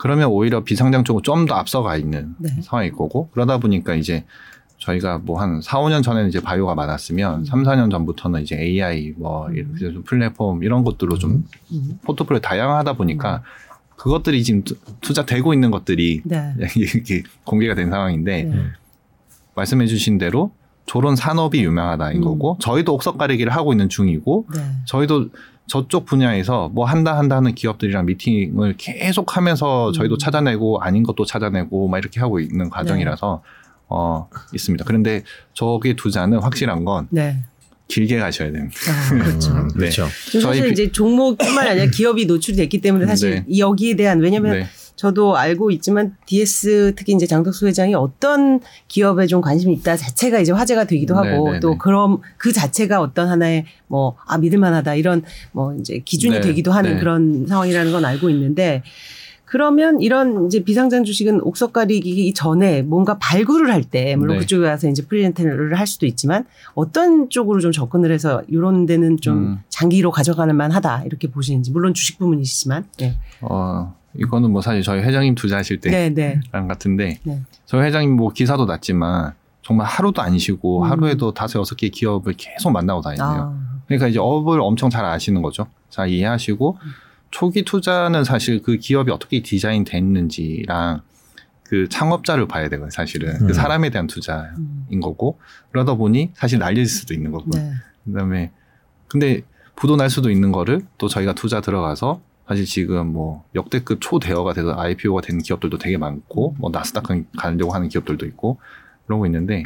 그러면 오히려 비상장 쪽은 좀 더 앞서가 있는 네. 상황일 거고 그러다 보니까 이제 저희가 뭐 한 4, 5년 전에는 이제 바이오가 많았으면 3, 4년 전부터는 이제 AI 뭐 음. 좀 플랫폼 이런 것들로 좀 음. 포트폴리오 다양하다 보니까 그것들이 지금 투- 투자되고 있는 것들이 네. 이렇게 공개가 된 상황인데 네. 말씀해 주신 대로 저런 산업이 유망하다인 음. 거고 저희도 옥석 가리기를 하고 있는 중이고 네. 저희도 저쪽 분야에서 뭐 한다 한다 하는 기업들이랑 미팅을 계속 하면서 저희도 음. 찾아내고 아닌 것도 찾아내고 막 이렇게 하고 있는 과정이라서 어 있습니다. 그런데 저기 투자는 확실한 건 네. 길게 가셔야 됩니다. 아, 그렇죠. 음, 네. 그렇죠. 지금 저희 사실 비- 이제 종목뿐만 아니라 기업이 노출이 됐기 때문에 사실 네. 이 여기에 대한 왜냐하면 네. 저도 알고 있지만 DS 특히 이제 장덕수 회장이 어떤 기업에 좀 관심이 있다 자체가 이제 화제가 되기도 네, 하고 네, 또 네. 그럼 그 자체가 어떤 하나의 뭐 아 믿을만하다 이런 뭐 이제 기준이 네, 되기도 하는 네. 그런 상황이라는 건 알고 있는데 그러면 이런 이제 비상장 주식은 옥석 가리기 전에 뭔가 발굴을 할 때 물론 네. 그쪽에 와서 이제 present를 할 수도 있지만 어떤 쪽으로 좀 접근을 해서 이런 데는 좀 음. 장기로 가져갈 만하다 이렇게 보시는지 물론 주식 부문이시지만 네. 어 이거는 뭐 사실 저희 회장님 투자하실 네, 네. 때랑 같은데 네. 저희 회장님 뭐 기사도 났지만 정말 하루도 안 쉬고 음. 하루에도 다섯 여섯 개 기업을 계속 만나고 다니네요. 아. 그러니까 이제 업을 엄청 잘 아시는 거죠. 잘 이해하시고 초기 투자는 사실 그 기업이 어떻게 디자인 됐는지랑 그 창업자를 봐야 되거든요. 사실은 음. 그 사람에 대한 투자인 음. 거고 그러다 보니 사실 날릴 수도 있는 거고. 네. 그다음에 근데 부도 날 수도 있는 거를 또 저희가 투자 들어가서 사실 지금 뭐 역대급 초대여가 돼서 IPO가 된 기업들도 되게 많고 뭐 나스닥 가려고 하는 기업들도 있고 그러고 있는데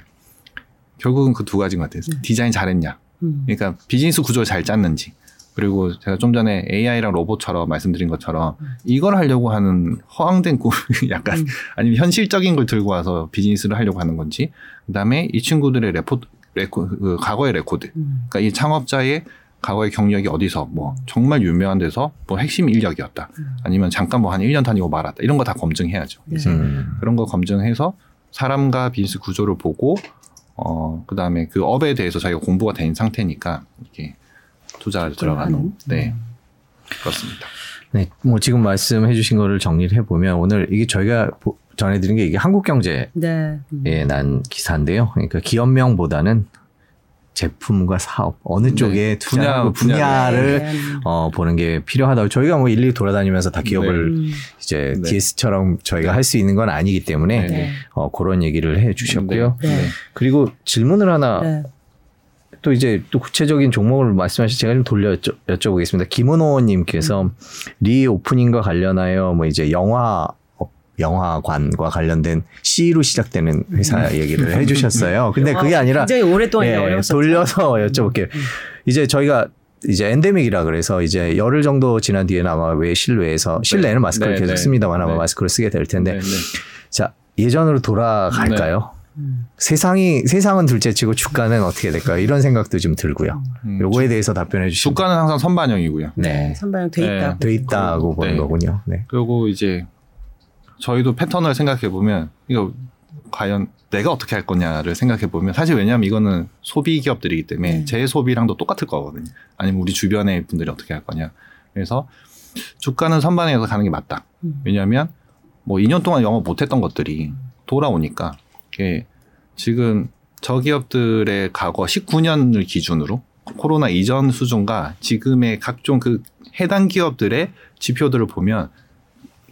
결국은 그 두 가지인 것 같아요. 네. 디자인 잘했냐. 음. 그러니까 비즈니스 구조를 잘 짰는지 그리고 제가 좀 전에 AI랑 로봇처럼 말씀드린 것처럼 음. 이걸 하려고 하는 허황된 꿈 약간 음. 아니면 현실적인 걸 들고 와서 비즈니스를 하려고 하는 건지 그다음에 이 친구들의 레포 레코 그 과거의 레코드 음. 그러니까 이 창업자의 과거의 경력이 어디서 뭐 정말 유명한 데서 뭐 핵심 인력이었다 음. 아니면 잠깐 뭐 한 1년 다니고 말았다 이런 거 다 검증해야죠 네. 이제 음. 그런 거 검증해서 사람과 비즈니스 구조를 보고 어 그 다음에 그 업에 대해서 자기가 공부가 된 상태니까 이렇게 투자를 들어가는? 네 그렇습니다. 네, 뭐 지금 말씀해 주신 거를 정리를 해보면 오늘 이게 저희가 보- 전해드린 게 이게 한국 경제에 네. 음. 난 기사인데요. 그러니까 기업명보다는 제품과 사업 어느 네. 쪽에 투자하고 분야, 분야를 네. 어, 보는 게 필요하다고 저희가 뭐 일일이 돌아다니면서 다 기업을 음. 이제 네. DS처럼 저희가 할 수 있는 건 아니기 때문에 네. 네. 어, 그런 얘기를 해 주셨고요. 네. 그리고 질문을 하나 네. 또 이제 또 구체적인 종목을 말씀하시 제가 좀 돌려 여쭤, 여쭤보겠습니다. 김은호님께서 reopening과 관련하여 뭐 이제 영화 업, 영화관과 관련된 C로 시작되는 회사 얘기를 해주셨어요. 근데 그게 아니라 굉장히 오랫동안 예. 돌려서 여쭤볼게요. 이제 저희가 이제 endemic이라 그래서 이제 열흘 정도 지난 뒤에는 아마 왜 실외에서 실내는 마스크를 네, 계속 네. 씁니다만 아마 네. 마스크를 쓰게 될 텐데 네, 네. 자 예전으로 돌아갈까요? 음. 세상이 세상은 둘째치고 주가는 어떻게 될까요? 이런 생각도 좀 들고요. 음, 요거에 대해서 답변해 주시면 주가는 항상 선반영이고요. 네. 선반영 돼 네. 있다. 돼 있다고 보는 네. 거군요. 네. 그리고 이제 저희도 패턴을 생각해 보면 이거 과연 내가 어떻게 할 거냐를 생각해 보면 사실 왜냐하면 이거는 소비 기업들이기 때문에 네. 제 소비랑도 똑같을 거거든요. 아니면 우리 주변의 분들이 어떻게 할 거냐. 그래서 주가는 선반영해서 가는 게 맞다. 음. 왜냐하면 뭐 2년 동안 영업 못했던 것들이 돌아오니까 이게 지금 저 기업들의 과거 19년을 기준으로 코로나 이전 수준과 지금의 각종 그 해당 기업들의 지표들을 보면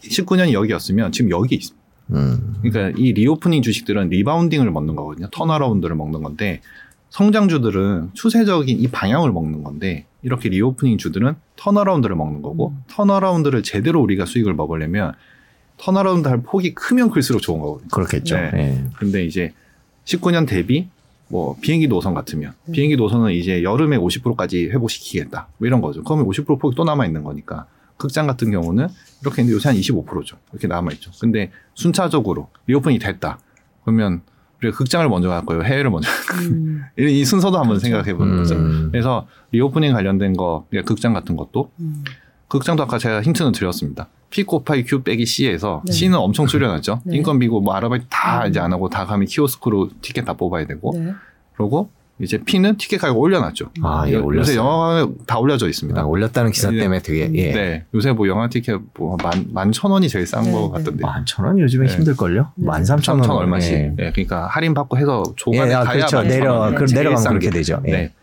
19년이 여기였으면 지금 여기 있습니다. 음. 그러니까 이 reopening 주식들은 rebounding을 먹는 거거든요. turnaround를 먹는 건데 성장주들은 추세적인 이 방향을 먹는 건데 이렇게 reopening 주들은 turnaround를 먹는 거고 음. turnaround를 제대로 우리가 수익을 먹으려면 turnaround 할 폭이 크면 클수록 좋은 거거든요. 그렇겠죠. 네. 네. 근데 이제 19년 대비 뭐 비행기 노선 같으면 네. 비행기 노선은 이제 여름에 50%까지 회복시키겠다. 뭐 이런 거죠. 그러면 50% 폭이 또 남아 있는 거니까 극장 같은 경우는 이렇게 했는데 요새 한 25%죠. 이렇게 남아 있죠. 근데 순차적으로 reopen이 됐다. 그러면 우리가 극장을 먼저 갈 거예요. 해외를 먼저 갈 거예요. 음. 이- 이 순서도 한번 생각해 보는 거죠. 음. 그래서 reopening 관련된 거, 그러니까 극장 같은 것도 음. 극장도 아까 제가 힌트는 드렸습니다. P 곱하기 Q 빼기 C에서 네. C는 엄청 줄여놨죠. 네. 인건비고 뭐 아르바이트 다 음. 이제 안 하고 다 가면 키오스크로 티켓 다 뽑아야 되고 네. 그리고 이제 P는 티켓 가격 올려놨죠. 아, 예, 요- 요새 올렸어요. 영화 다 올려져 있습니다. 아, 올렸다는 기사 네. 때문에 되게 예. 네, 요새 뭐 영화 티켓 뭐 만 만천 원이 제일 싼 네, 거 네. 같던데. 만천 원 요즘에 네. 힘들걸요? 네. 만 삼천 원 삼천 얼마씩. 예. 네, 그러니까 할인 받고 해서 예, 조간에 아, 가야 그렇죠. 내려 원. 그 제일 내려가면 싼 그렇게 게. 되죠. 예. 네.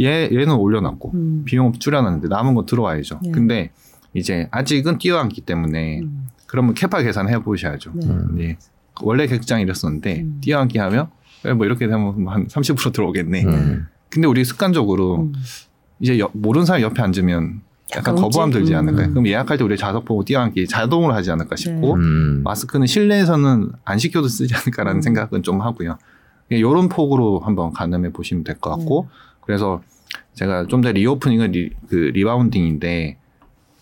얘 얘는 올려놨고 음. 비용 줄여놨는데 남은 거 들어와야죠. 네. 근데 이제 아직은 뛰어앉기 때문에 음. 그러면 캐파 계산 해 보셔야죠. 네. 음. 네. 원래 객장 이랬었는데 음. 뛰어앉기 하면 뭐 이렇게 되면 한 30% 들어오겠네. 음. 근데 우리 습관적으로 음. 이제 여- 모르는 사람 옆에 앉으면 약간 약간 거부감 들지 않을까요? 음. 그럼 예약할 때 우리 자석 보고 뛰어앉기 자동으로 하지 않을까 싶고 음. 마스크는 실내에서는 안 시켜도 쓰지 않을까라는 음. 생각은 좀 하고요. 이런 폭으로 한번 가늠해 보시면 될 것 같고 그래서 제가 좀 더 reopening은 re, 그 rebounding인데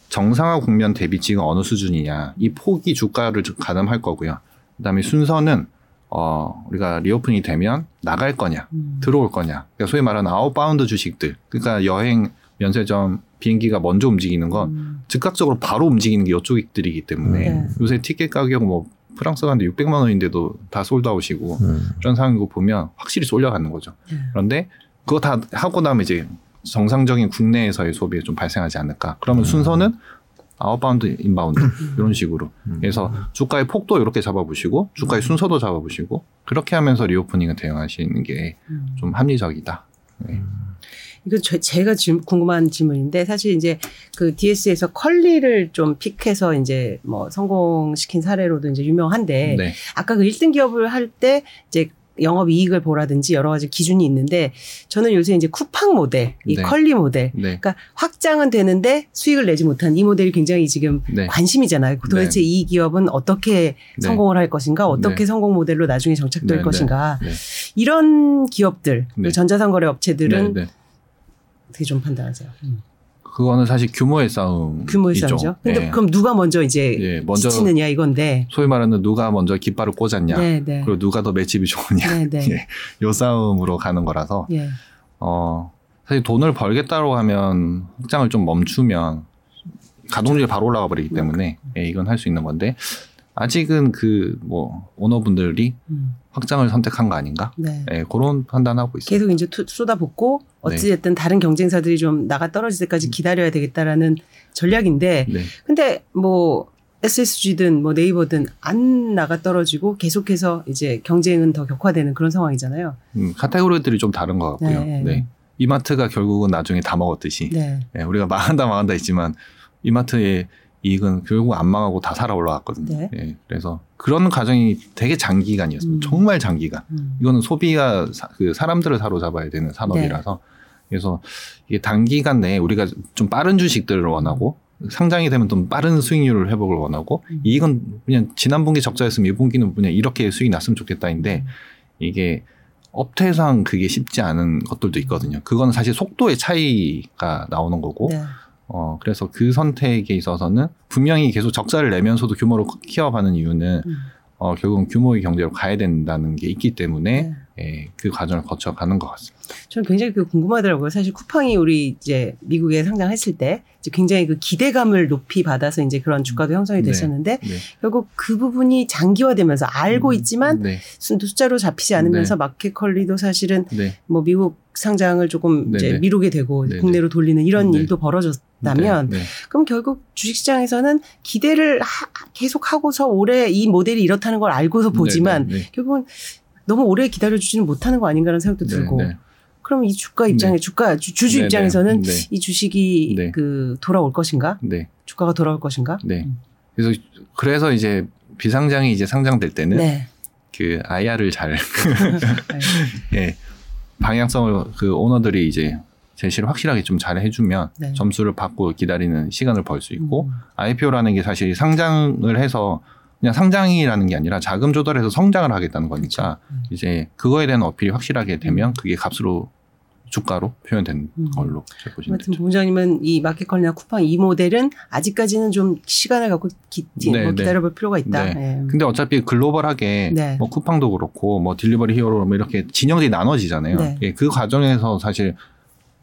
정상화 국면 대비 지금 어느 수준이냐 이 폭이 주가를 좀 가늠할 거고요. 그다음에 순서는 어 우리가 reopening이 되면 나갈 거냐 음. 들어올 거냐 그러니까 소위 말하는 outbound 주식들 그러니까 여행 면세점 비행기가 먼저 움직이는 건 음. 즉각적으로 바로 움직이는 게 이쪽들이기 때문에 네. 요새 티켓 가격 뭐 프랑스 가는데 600만 원인데도 다 sold out이고 음. 이런 상황인 거 보면 확실히 쏠려가는 거죠. 네. 그런데 그거 다 하고 나면 이제 정상적인 국내에서의 소비에 좀 발생하지 않을까. 그러면 순서는 outbound, inbound 이런 식으로. 그래서 주가의 폭도 이렇게 잡아보시고 주가의 순서도 잡아보시고 그렇게 하면서 reopening을 대응하시는 게 좀 음. 합리적이다. 네. 이거 저- 제가 질- 궁금한 질문인데 사실 이제 그 DS에서 컬리를 좀 pick해서 이제 뭐 성공시킨 사례로도 이제 유명한데 네. 아까 그 1등 기업을 할 때 이제 영업 이익을 보라든지 여러 가지 기준이 있는데 저는 요새 이제 쿠팡 모델, 이 네. 컬리 모델 네. 그러니까 확장은 되는데 수익을 내지 못한 이 모델이 굉장히 지금 네. 관심이잖아요. 도대체 이 기업은 어떻게 네. 성공을 할 것인가, 어떻게 네. 성공 모델로 나중에 정착될 네, 것인가. 네. 이런 기업들, 네. 전자상거래 업체들은 네, 네. 어떻게 좀 판단하세요? 음. 그거는 사실 규모의 싸움. 규모의 싸움이죠. 근데 그럼 누가 먼저 이제 예, 먼저 지치느냐 이건데. 소위 말하는 누가 먼저 깃발을 꽂았냐. 네, 네. 그리고 누가 더 맷집이 좋으냐. 네, 네. 예, 요 싸움으로 가는 거라서 예. 어 사실 돈을 벌겠다고 하면 확장을 좀 멈추면 가동률이 바로 올라가 버리기 때문에 예, 이건 할 수 있는 건데 아직은 그 뭐 오너분들이 음. 확장을 선택한 거 아닌가? 네. 예, 그런 판단하고 있습니다. 계속 이제 투- 쏟아붓고 어찌됐든 다른 경쟁사들이 좀 나가 떨어질 때까지 기다려야 되겠다라는 전략인데 네. 근데 뭐 SSG든 뭐 네이버든 안 나가 떨어지고 계속해서 이제 경쟁은 더 격화되는 그런 상황이잖아요. 음, 카테고리들이 좀 다른 것 같고요. 네. 네. 이마트가 결국은 나중에 다 먹었듯이 네. 예, 우리가 망한다 망한다 했지만 이마트의 이익은 결국 안 망하고 다 살아 올라갔거든요. 네. 예, 그래서 그런 과정이 되게 장기간이었습니다. 음. 정말 장기간. 음. 이거는 소비가 사, 그 사람들을 사로잡아야 되는 산업이라서 네. 그래서 이게 단기간 내에 우리가 좀 빠른 주식들을 원하고 상장이 되면 좀 빠른 수익률을 회복을 원하고 음. 이익은 그냥 지난 분기 적자였으면 이 분기는 그냥 이렇게 수익이 났으면 좋겠다인데 이게 업태상 그게 쉽지 않은 것들도 있거든요. 그건 사실 속도의 차이가 나오는 거고 네. 어 그래서 그 선택에 있어서는 분명히 계속 적자를 내면서도 규모를 키워가는 이유는 음. 어 결국은 규모의 경제로 가야 된다는 게 있기 때문에 네. 예, 그 과정을 거쳐가는 것 같습니다. 저는 굉장히 그 궁금하더라고요. 사실 쿠팡이 우리 이제 미국에 상장했을 때 이제 굉장히 그 기대감을 높이 받아서 이제 그런 주가도 형성이 네. 됐었는데 네. 결국 그 부분이 장기화되면서 알고 있지만 네, 수- 숫자로 잡히지 않으면서 마켓 컬리도 사실은 네, 뭐 미국 상장을 조금 네, 이제 네. 미루게 되고 네, 국내로 돌리는 이런 네. 일도 벌어졌다면 네, 네. 그럼 결국 주식시장에서는 기대를 하- 계속 하고서 올해 이 모델이 이렇다는 걸 알고서 보지만 네, 네, 결국은 너무 오래 기다려주지는 못하는 거 아닌가라는 생각도 네, 들고 네. 그럼 이 주가 입장에 네. 주가 주, 주주 네, 입장에서는 네, 네. 이 주식이 네. 그 돌아올 것인가 네, 주가가 돌아올 것인가 네. 음. 그래서 그래서 이제 비상장이 이제 상장될 때는 네. 그 IR을 잘 네. 예, 방향성을 그 오너들이 이제 제시를 확실하게 좀 잘 해주면 네. 점수를 받고 기다리는 시간을 벌 수 있고 음. IPO라는 게 사실 상장을 해서 그냥 상장이라는 게 아니라 자금 조달해서 성장을 하겠다는 거니까 음. 이제 그거에 대한 어필이 확실하게 되면 그게 값으로 주가로 표현된 음. 걸로 보시면 아무튼 되죠. 본부장님은 이 마켓컬리나 쿠팡 이 모델은 아직까지는 좀 시간을 갖고 기, 네, 뭐 네. 기다려볼 필요가 있다. 네. 예. 근데 어차피 글로벌하게 네. 뭐 쿠팡도 그렇고 뭐 딜리버리 히어로 뭐 이렇게 진영들이 나눠지잖아요. 네. 예, 그 과정에서 사실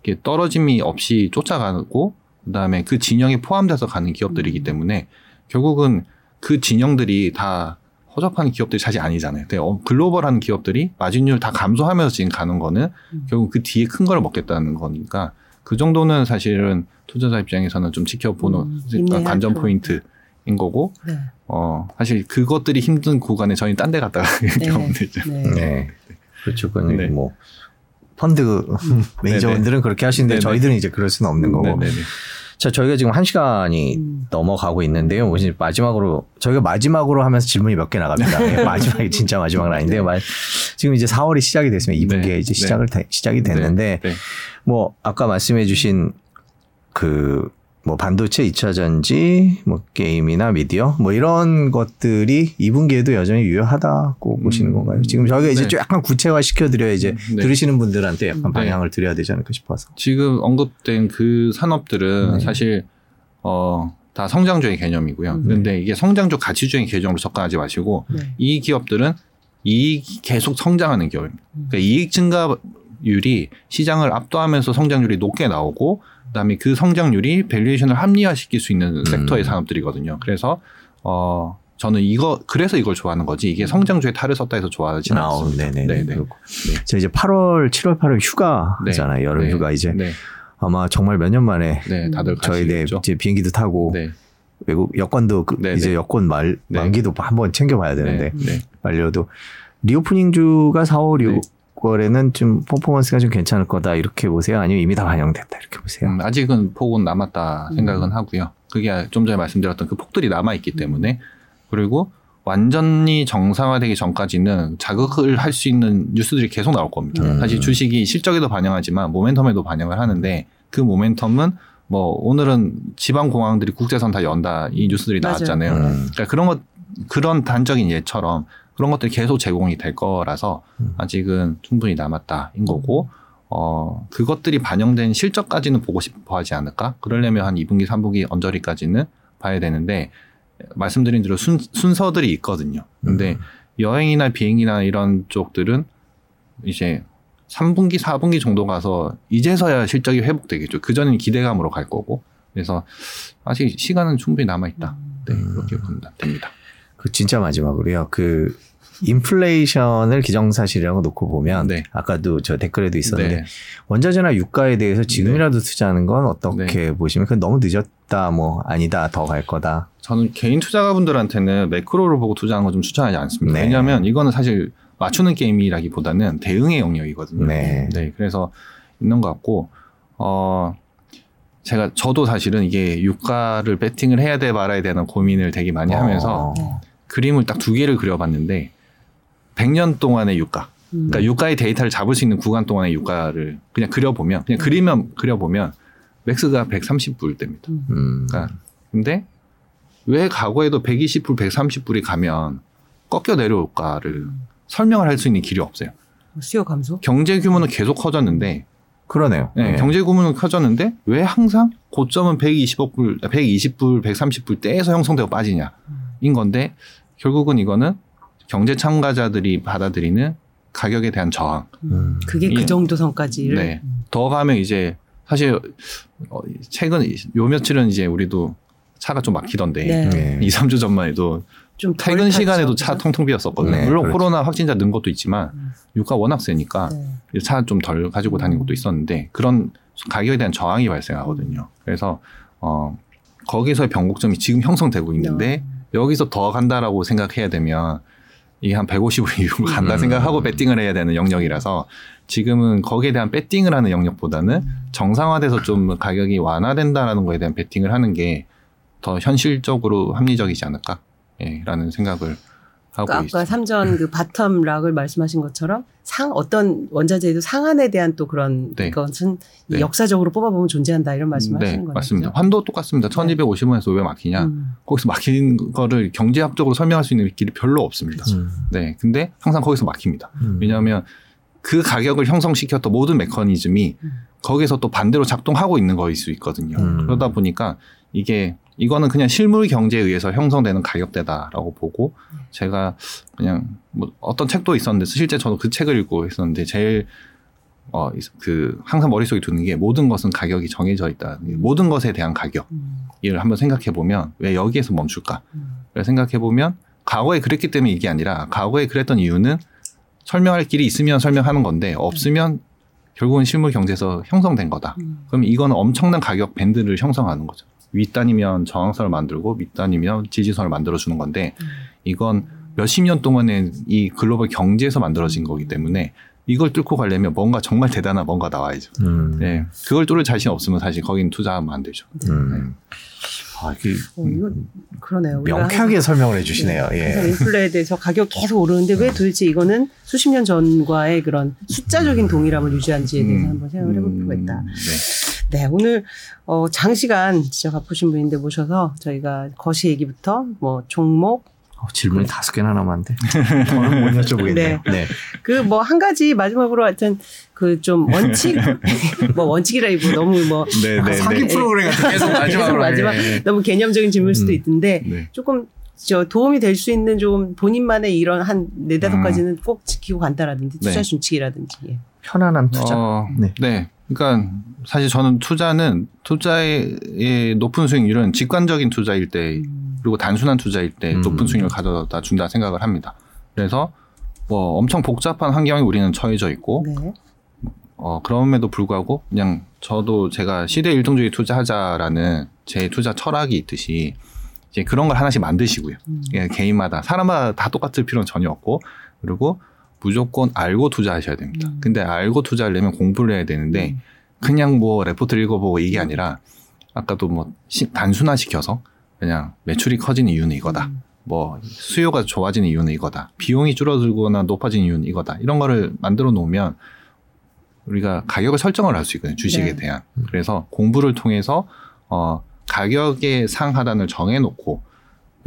이렇게 떨어짐이 없이 쫓아가고 그다음에 그 진영에 포함돼서 가는 기업들이기 음. 때문에 결국은 그 진영들이 다 허접한 기업들이 사실 아니잖아요. 근데 어, 글로벌한 기업들이 마진율 다 감소하면서 지금 가는 거는 음. 결국 그 뒤에 큰 거를 먹겠다는 거니까 그 정도는 사실은 투자자 입장에서는 좀 지켜보는 음, 인내할 관전 포인트인 거고 네. 어, 사실 그것들이 힘든 구간에 저희 딴 데 갔다가 경험 되죠. 네. 네. 그렇죠. 그건 네. 뭐 펀드 매니저분들은 그렇게 하시는데 네네. 저희들은 이제 그럴 수는 없는 거고. 네네네. 자, 저희가 지금 한 시간이 음. 넘어가고 있는데요. 이제 마지막으로 저희가 마지막으로 하면서 질문이 몇 개 나갑니다. 예, 마지막이 진짜 마지막은 아닌데요. 말- 지금 이제 4월이 시작이 됐으면 2분기에 네. 이제 네. 시작을 되- 시작이 됐는데 네. 뭐 아까 말씀해 주신 그 뭐 반도체 2차 전지, 뭐 게임이나 미디어, 뭐 이런 것들이 2분기에도 여전히 유효하다고 음, 보시는 건가요? 지금 저희가 이제 네. 좀 약간 구체화 시켜드려야 이제 네. 들으시는 분들한테 약간 네. 방향을 드려야 되지 않을까 싶어서. 지금 언급된 그 산업들은 네. 사실 어, 다 성장주의 개념이고요. 음. 그런데 이게 성장주 가치주의 개념으로 접근하지 마시고 네. 이 기업들은 이익이 계속 성장하는 기업입니다. 음. 그러니까 이익 증가율이 시장을 압도하면서 성장률이 높게 나오고 그다음에 그 성장률이 valuation을 합리화시킬 수 있는 음. 섹터의 산업들이거든요. 그래서 어 저는 이거 그래서 이걸 좋아하는 거지 이게 음. 성장주의 탈을 썼다 해서 좋아하진 아, 않습니다. 네네. 네네. 네. 네. 저 네. 이제 8월, 7월, 8월 휴가잖아요. 네. 여름 네. 휴가 이제 네. 아마 정말 몇 년 만에 네, 다들 저희 네 이제 비행기도 타고 외국 여권도 그 이제 여권 말 만기도 한번 챙겨봐야 되는데 말려도 reopening 주가 4월 6 9월에는 좀 퍼포먼스가 좀 괜찮을 거다 이렇게 보세요? 아니면 이미 다 반영됐다 이렇게 보세요? 음, 아직은 폭은 남았다 생각은 음. 하고요. 그게 좀 전에 말씀드렸던 그 폭들이 남아 있기 때문에 그리고 완전히 정상화되기 전까지는 자극을 할 수 있는 뉴스들이 계속 나올 겁니다. 음. 사실 주식이 실적에도 반영하지만 모멘텀에도 반영을 하는데 그 모멘텀은 뭐 오늘은 지방 공항들이 국제선 다 연다 이 뉴스들이 나왔잖아요. 음. 그러니까 그런 것 그런 단적인 예처럼 그런 것들이 계속 제공이 될 거라서 음. 아직은 충분히 남았다인 거고 어 그것들이 반영된 실적까지는 보고 싶어 하지 않을까? 그러려면 한 2분기, 3분기 언저리까지는 봐야 되는데 말씀드린 대로 순, 순서들이 있거든요. 근데 음. 여행이나 비행이나 이런 쪽들은 이제 3분기, 4분기 정도 가서 이제서야 실적이 회복되겠죠. 그전엔 기대감으로 갈 거고. 그래서 아직 시간은 충분히 남아 있다. 네, 음. 그렇게 보면 됩니다. 그 진짜 마지막으로요. 그 인플레이션을 기정사실이라고 놓고 보면 네. 아까도 저 댓글에도 있었는데 네. 원자재나 유가에 대해서 지금이라도 투자하는 건 어떻게 보시면 그건 너무 늦었다 뭐 아니다 더 갈 거다. 저는 개인 투자가분들한테는 매크로를 보고 투자하는 거 좀 추천하지 않습니다. 네. 왜냐하면 이거는 사실 맞추는 게임이라기보다는 대응의 영역이거든요. 네. 그래서 있는 것 같고 어 제가 저도 사실은 이게 유가를 베팅을 해야 돼 말아야 되는 고민을 되게 많이 하면서 어. 그림을 딱 두 개를 그려봤는데 100년 동안의 유가 음. 그러니까 유가의 데이터를 잡을 수 있는 구간 동안의 유가를 그냥 그려보면 그냥 그리면 그려보면 맥스가 130불 됩니다. 음. 그러니까 근데 왜 과거에도 120불, 130불이 가면 꺾여 내려올까를 설명을 할 수 있는 길이 없어요. 수요 감소? 경제 규모는 계속 커졌는데 그러네요. 네, 네. 경제 규모는 커졌는데 왜 항상 고점은 120불, 120불, 130불 대에서 형성되고 빠지냐 인 건데 결국은 이거는 경제 참가자들이 받아들이는 가격에 대한 저항. 음. 그게 그 예. 정도 선까지를 네. 더 가면 이제 사실 어, 최근 요 며칠은 이제 우리도 차가 좀 막히던데 네. 네. 2, 3주 전만 해도 좀덜 퇴근 시간에도 차? 통통 비었었거든요. 네, 물론 그렇죠. 코로나 확진자 는 것도 있지만 음. 유가 워낙 세니까 네. 차좀 덜 가지고 다니는 것도 있었는데 그런 가격에 대한 저항이 발생하거든요. 그래서 어 거기서의 변곡점이 지금 형성되고 있는데 여기서 더 간다라고 생각해야 되면 이게 한 150을 이후로 간다 음. 생각하고 배팅을 해야 되는 영역이라서 지금은 거기에 대한 배팅을 하는 영역보다는 정상화돼서 좀 가격이 완화된다라는 거에 대한 배팅을 하는 게 더 현실적으로 합리적이지 않을까? 예, 라는 생각을 하고 아까 있습니다. 삼전 그 bottom lock을 말씀하신 것처럼 상 어떤 원자재도 상한에 대한 또 그런 네. 것은 이 네. 역사적으로 뽑아보면 존재한다 이런 말씀하시는 네, 거죠. 맞습니다. 환도 똑같습니다. 1250원에서 왜 막히냐? 음. 거기서 막히는 거를 경제학적으로 설명할 수 있는 길이 별로 없습니다. 음. 네. 근데 항상 거기서 막힙니다. 음. 왜냐하면 그 가격을 형성시켰던 모든 메커니즘이 음. 거기서 또 반대로 작동하고 있는 거일 수 있거든요. 음. 그러다 보니까 이게 이거는 그냥 실물 경제에 의해서 형성되는 가격대다라고 보고 제가 그냥 뭐 어떤 책도 있었는데 실제 저도 그 책을 읽고 있었는데 제일 어 그 항상 머릿속에 두는 게 모든 것은 가격이 정해져 있다. 모든 것에 대한 가격. 음. 이를 한번 생각해 보면 왜 여기에서 멈출까? 음. 를 생각해 보면 과거에 그랬기 때문에 이게 아니라 과거에 그랬던 이유는 설명할 길이 있으면 설명하는 건데 없으면 결국은 실물 경제에서 형성된 거다. 음. 그럼 이거는 엄청난 가격 밴드를 형성하는 거죠. 윗단이면 저항선을 만들고 밑단이면 지지선을 만들어 주는 건데 음. 이건 몇십 년 동안의 이 글로벌 경제에서 만들어진 거기 때문에 이걸 뚫고 가려면 뭔가 정말 대단한 뭔가 나와야죠. 음. 네. 그걸 뚫을 자신 없으면 사실 거긴 투자하면 안 되죠. 음. 아, 이게 어, 이거 그러네요. 우리가 명쾌하게 설명을 해주시네요. 그래서 예. 인플레에 대해서 가격 계속 오르는데 왜 도대체 이거는 수십 년 전과의 그런 숫자적인 동일함을 유지한지에 대해서 음. 한번 생각을 해볼 필요가 있다. 네. 네, 오늘 어, 장시간 진짜 바쁘신 분인데 모셔서 저희가 거시 얘기부터 뭐 종목 어, 질문이 다섯 개나 남았는데 더는 못 여쭤보겠네요. 네. 네. 그 뭐 한 가지 마지막으로 하여튼 그 좀 원칙 뭐 원칙이라기보 너무 뭐 네, 네, 사기 네. 프로그램 같은 계속 계속 마지막 예. 너무 개념적인 질문일 수도 음. 있는데 네. 조금 저 도움이 될 수 있는 좀 본인만의 이런 한 네 다섯 음. 가지는 꼭 지키고 간다라든지 투자 네. 준칙이라든지 예. 편안한 투자. 어, 네. 네. 그러니까 사실 저는 투자는 투자의 높은 수익률은 직관적인 투자일 때 음. 그리고 단순한 투자일 때 음. 높은 수익률을 가져다 준다 생각을 합니다. 그래서 뭐 엄청 복잡한 환경에 우리는 처해져 있고 네. 어 그럼에도 불구하고 그냥 저도 제가 시대 일동주의 투자하자라는 제 투자 철학이 있듯이 이제 그런 걸 하나씩 만드시고요. 음. 예, 개인마다 사람마다 다 똑같을 필요는 전혀 없고 그리고 무조건 알고 투자하셔야 됩니다. 음. 근데 알고 투자하려면 공부를 해야 되는데 음. 그냥 뭐 레포트 읽어보고 이게 아니라 아까도 뭐 시- 단순화시켜서 그냥 매출이 커지는 이유는 이거다. 음. 뭐 수요가 좋아지는 이유는 이거다. 비용이 줄어들거나 높아지는 이유는 이거다. 이런 거를 만들어 놓으면 우리가 가격을 설정을 할 수 있거든요. 주식에 네. 대한. 그래서 공부를 통해서 어 가격의 상하단을 정해 놓고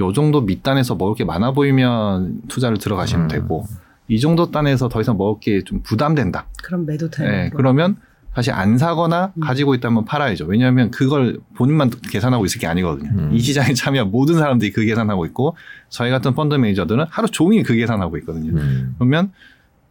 요 정도 밑단에서 먹을 게 많아 보이면 투자를 들어가시면 음. 되고 이 정도 단에서 더 이상 먹을 게 좀 부담된다. 그럼 매도 타임. 네, 그러면 사실 안 사거나 음. 가지고 있다면 팔아야죠. 왜냐하면 그걸 본인만 계산하고 있을 게 아니거든요. 음. 이 시장에 참여한 모든 사람들이 그 계산하고 있고 저희 같은 펀드 매니저들은 하루 종일 그 계산하고 있거든요. 음. 그러면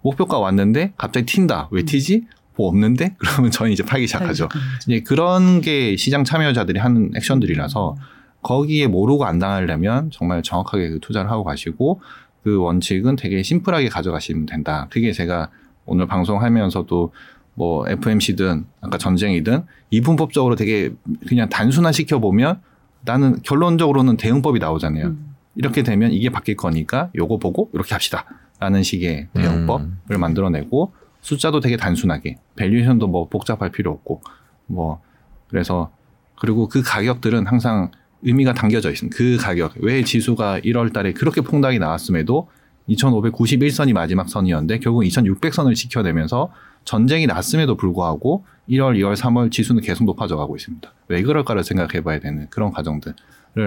목표가 왔는데 갑자기 튄다. 왜 음. 튀지? 뭐 없는데? 그러면 저는 이제 팔기 시작하죠. 음. 이제 그런 게 시장 참여자들이 하는 액션들이라서 거기에 모르고 안 당하려면 정말 정확하게 그 투자를 하고 가시고 그 원칙은 되게 심플하게 가져가시면 된다. 그게 제가 오늘 방송하면서도 뭐 FMC든 아까 전쟁이든 이분법적으로 되게 그냥 단순화 시켜 보면 나는 결론적으로는 대응법이 나오잖아요. 음. 이렇게 되면 이게 바뀔 거니까 요거 보고 이렇게 합시다. 라는 식의 대응법을 음. 만들어내고 숫자도 되게 단순하게 밸류에이션도 뭐 복잡할 필요 없고 뭐 그래서 그리고 그 가격들은 항상 의미가 담겨져 있습니다. 그 가격 왜 지수가 1월 달에 그렇게 폭락이 나왔음에도 2591선이 마지막 선이었는데 결국 2600선을 지켜내면서 전쟁이 났음에도 불구하고 1월, 2월, 3월 지수는 계속 높아져 가고 있습니다. 왜 그럴까를 생각해 봐야 되는 그런 과정들을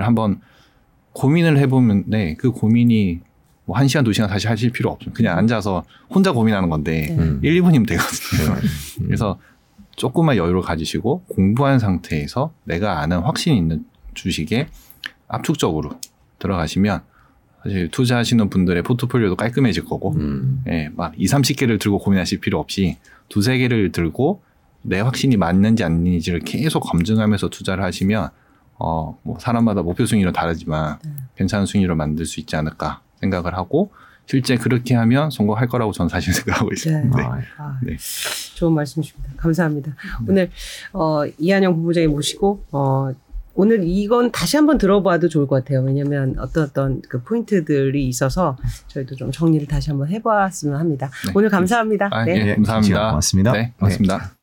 한번 고민을 해보면 네, 그 고민이 뭐 1시간, 2시간 다시 하실 필요 없죠. 그냥 앉아서 혼자 고민하는 건데 네. 음. 1, 2분이면 되거든요. 그래서 조금만 여유를 가지시고 공부한 상태에서 내가 아는 확신 있는 주식에 압축적으로 들어가시면 사실 투자하시는 분들의 포트폴리오도 깔끔해질 거고 음. 예, 막 2, 30개를 들고 고민하실 필요 없이 두세 개를 들고 내 확신이 맞는지 아닌지를 계속 검증하면서 투자를 하시면 어, 뭐 사람마다 목표 수익률은 다르지만 괜찮은 수익률을 만들 수 있지 않을까 생각을 하고 실제 그렇게 하면 성공할 거라고 저는 사실 생각하고 있습니다. 네. 네. 아, 아, 네. 좋은 말씀이십니다. 감사합니다. 오늘 어, 이한영 부부장님 모시고 어, 오늘 이건 다시 한번 들어봐도 좋을 것 같아요. 왜냐하면 어떤 어떤 그 포인트들이 있어서 저희도 좀 정리를 다시 한번 해봤으면 합니다. 네. 오늘 감사합니다. 아, 네. 예, 감사합니다. 고맙습니다. 네, 고맙습니다.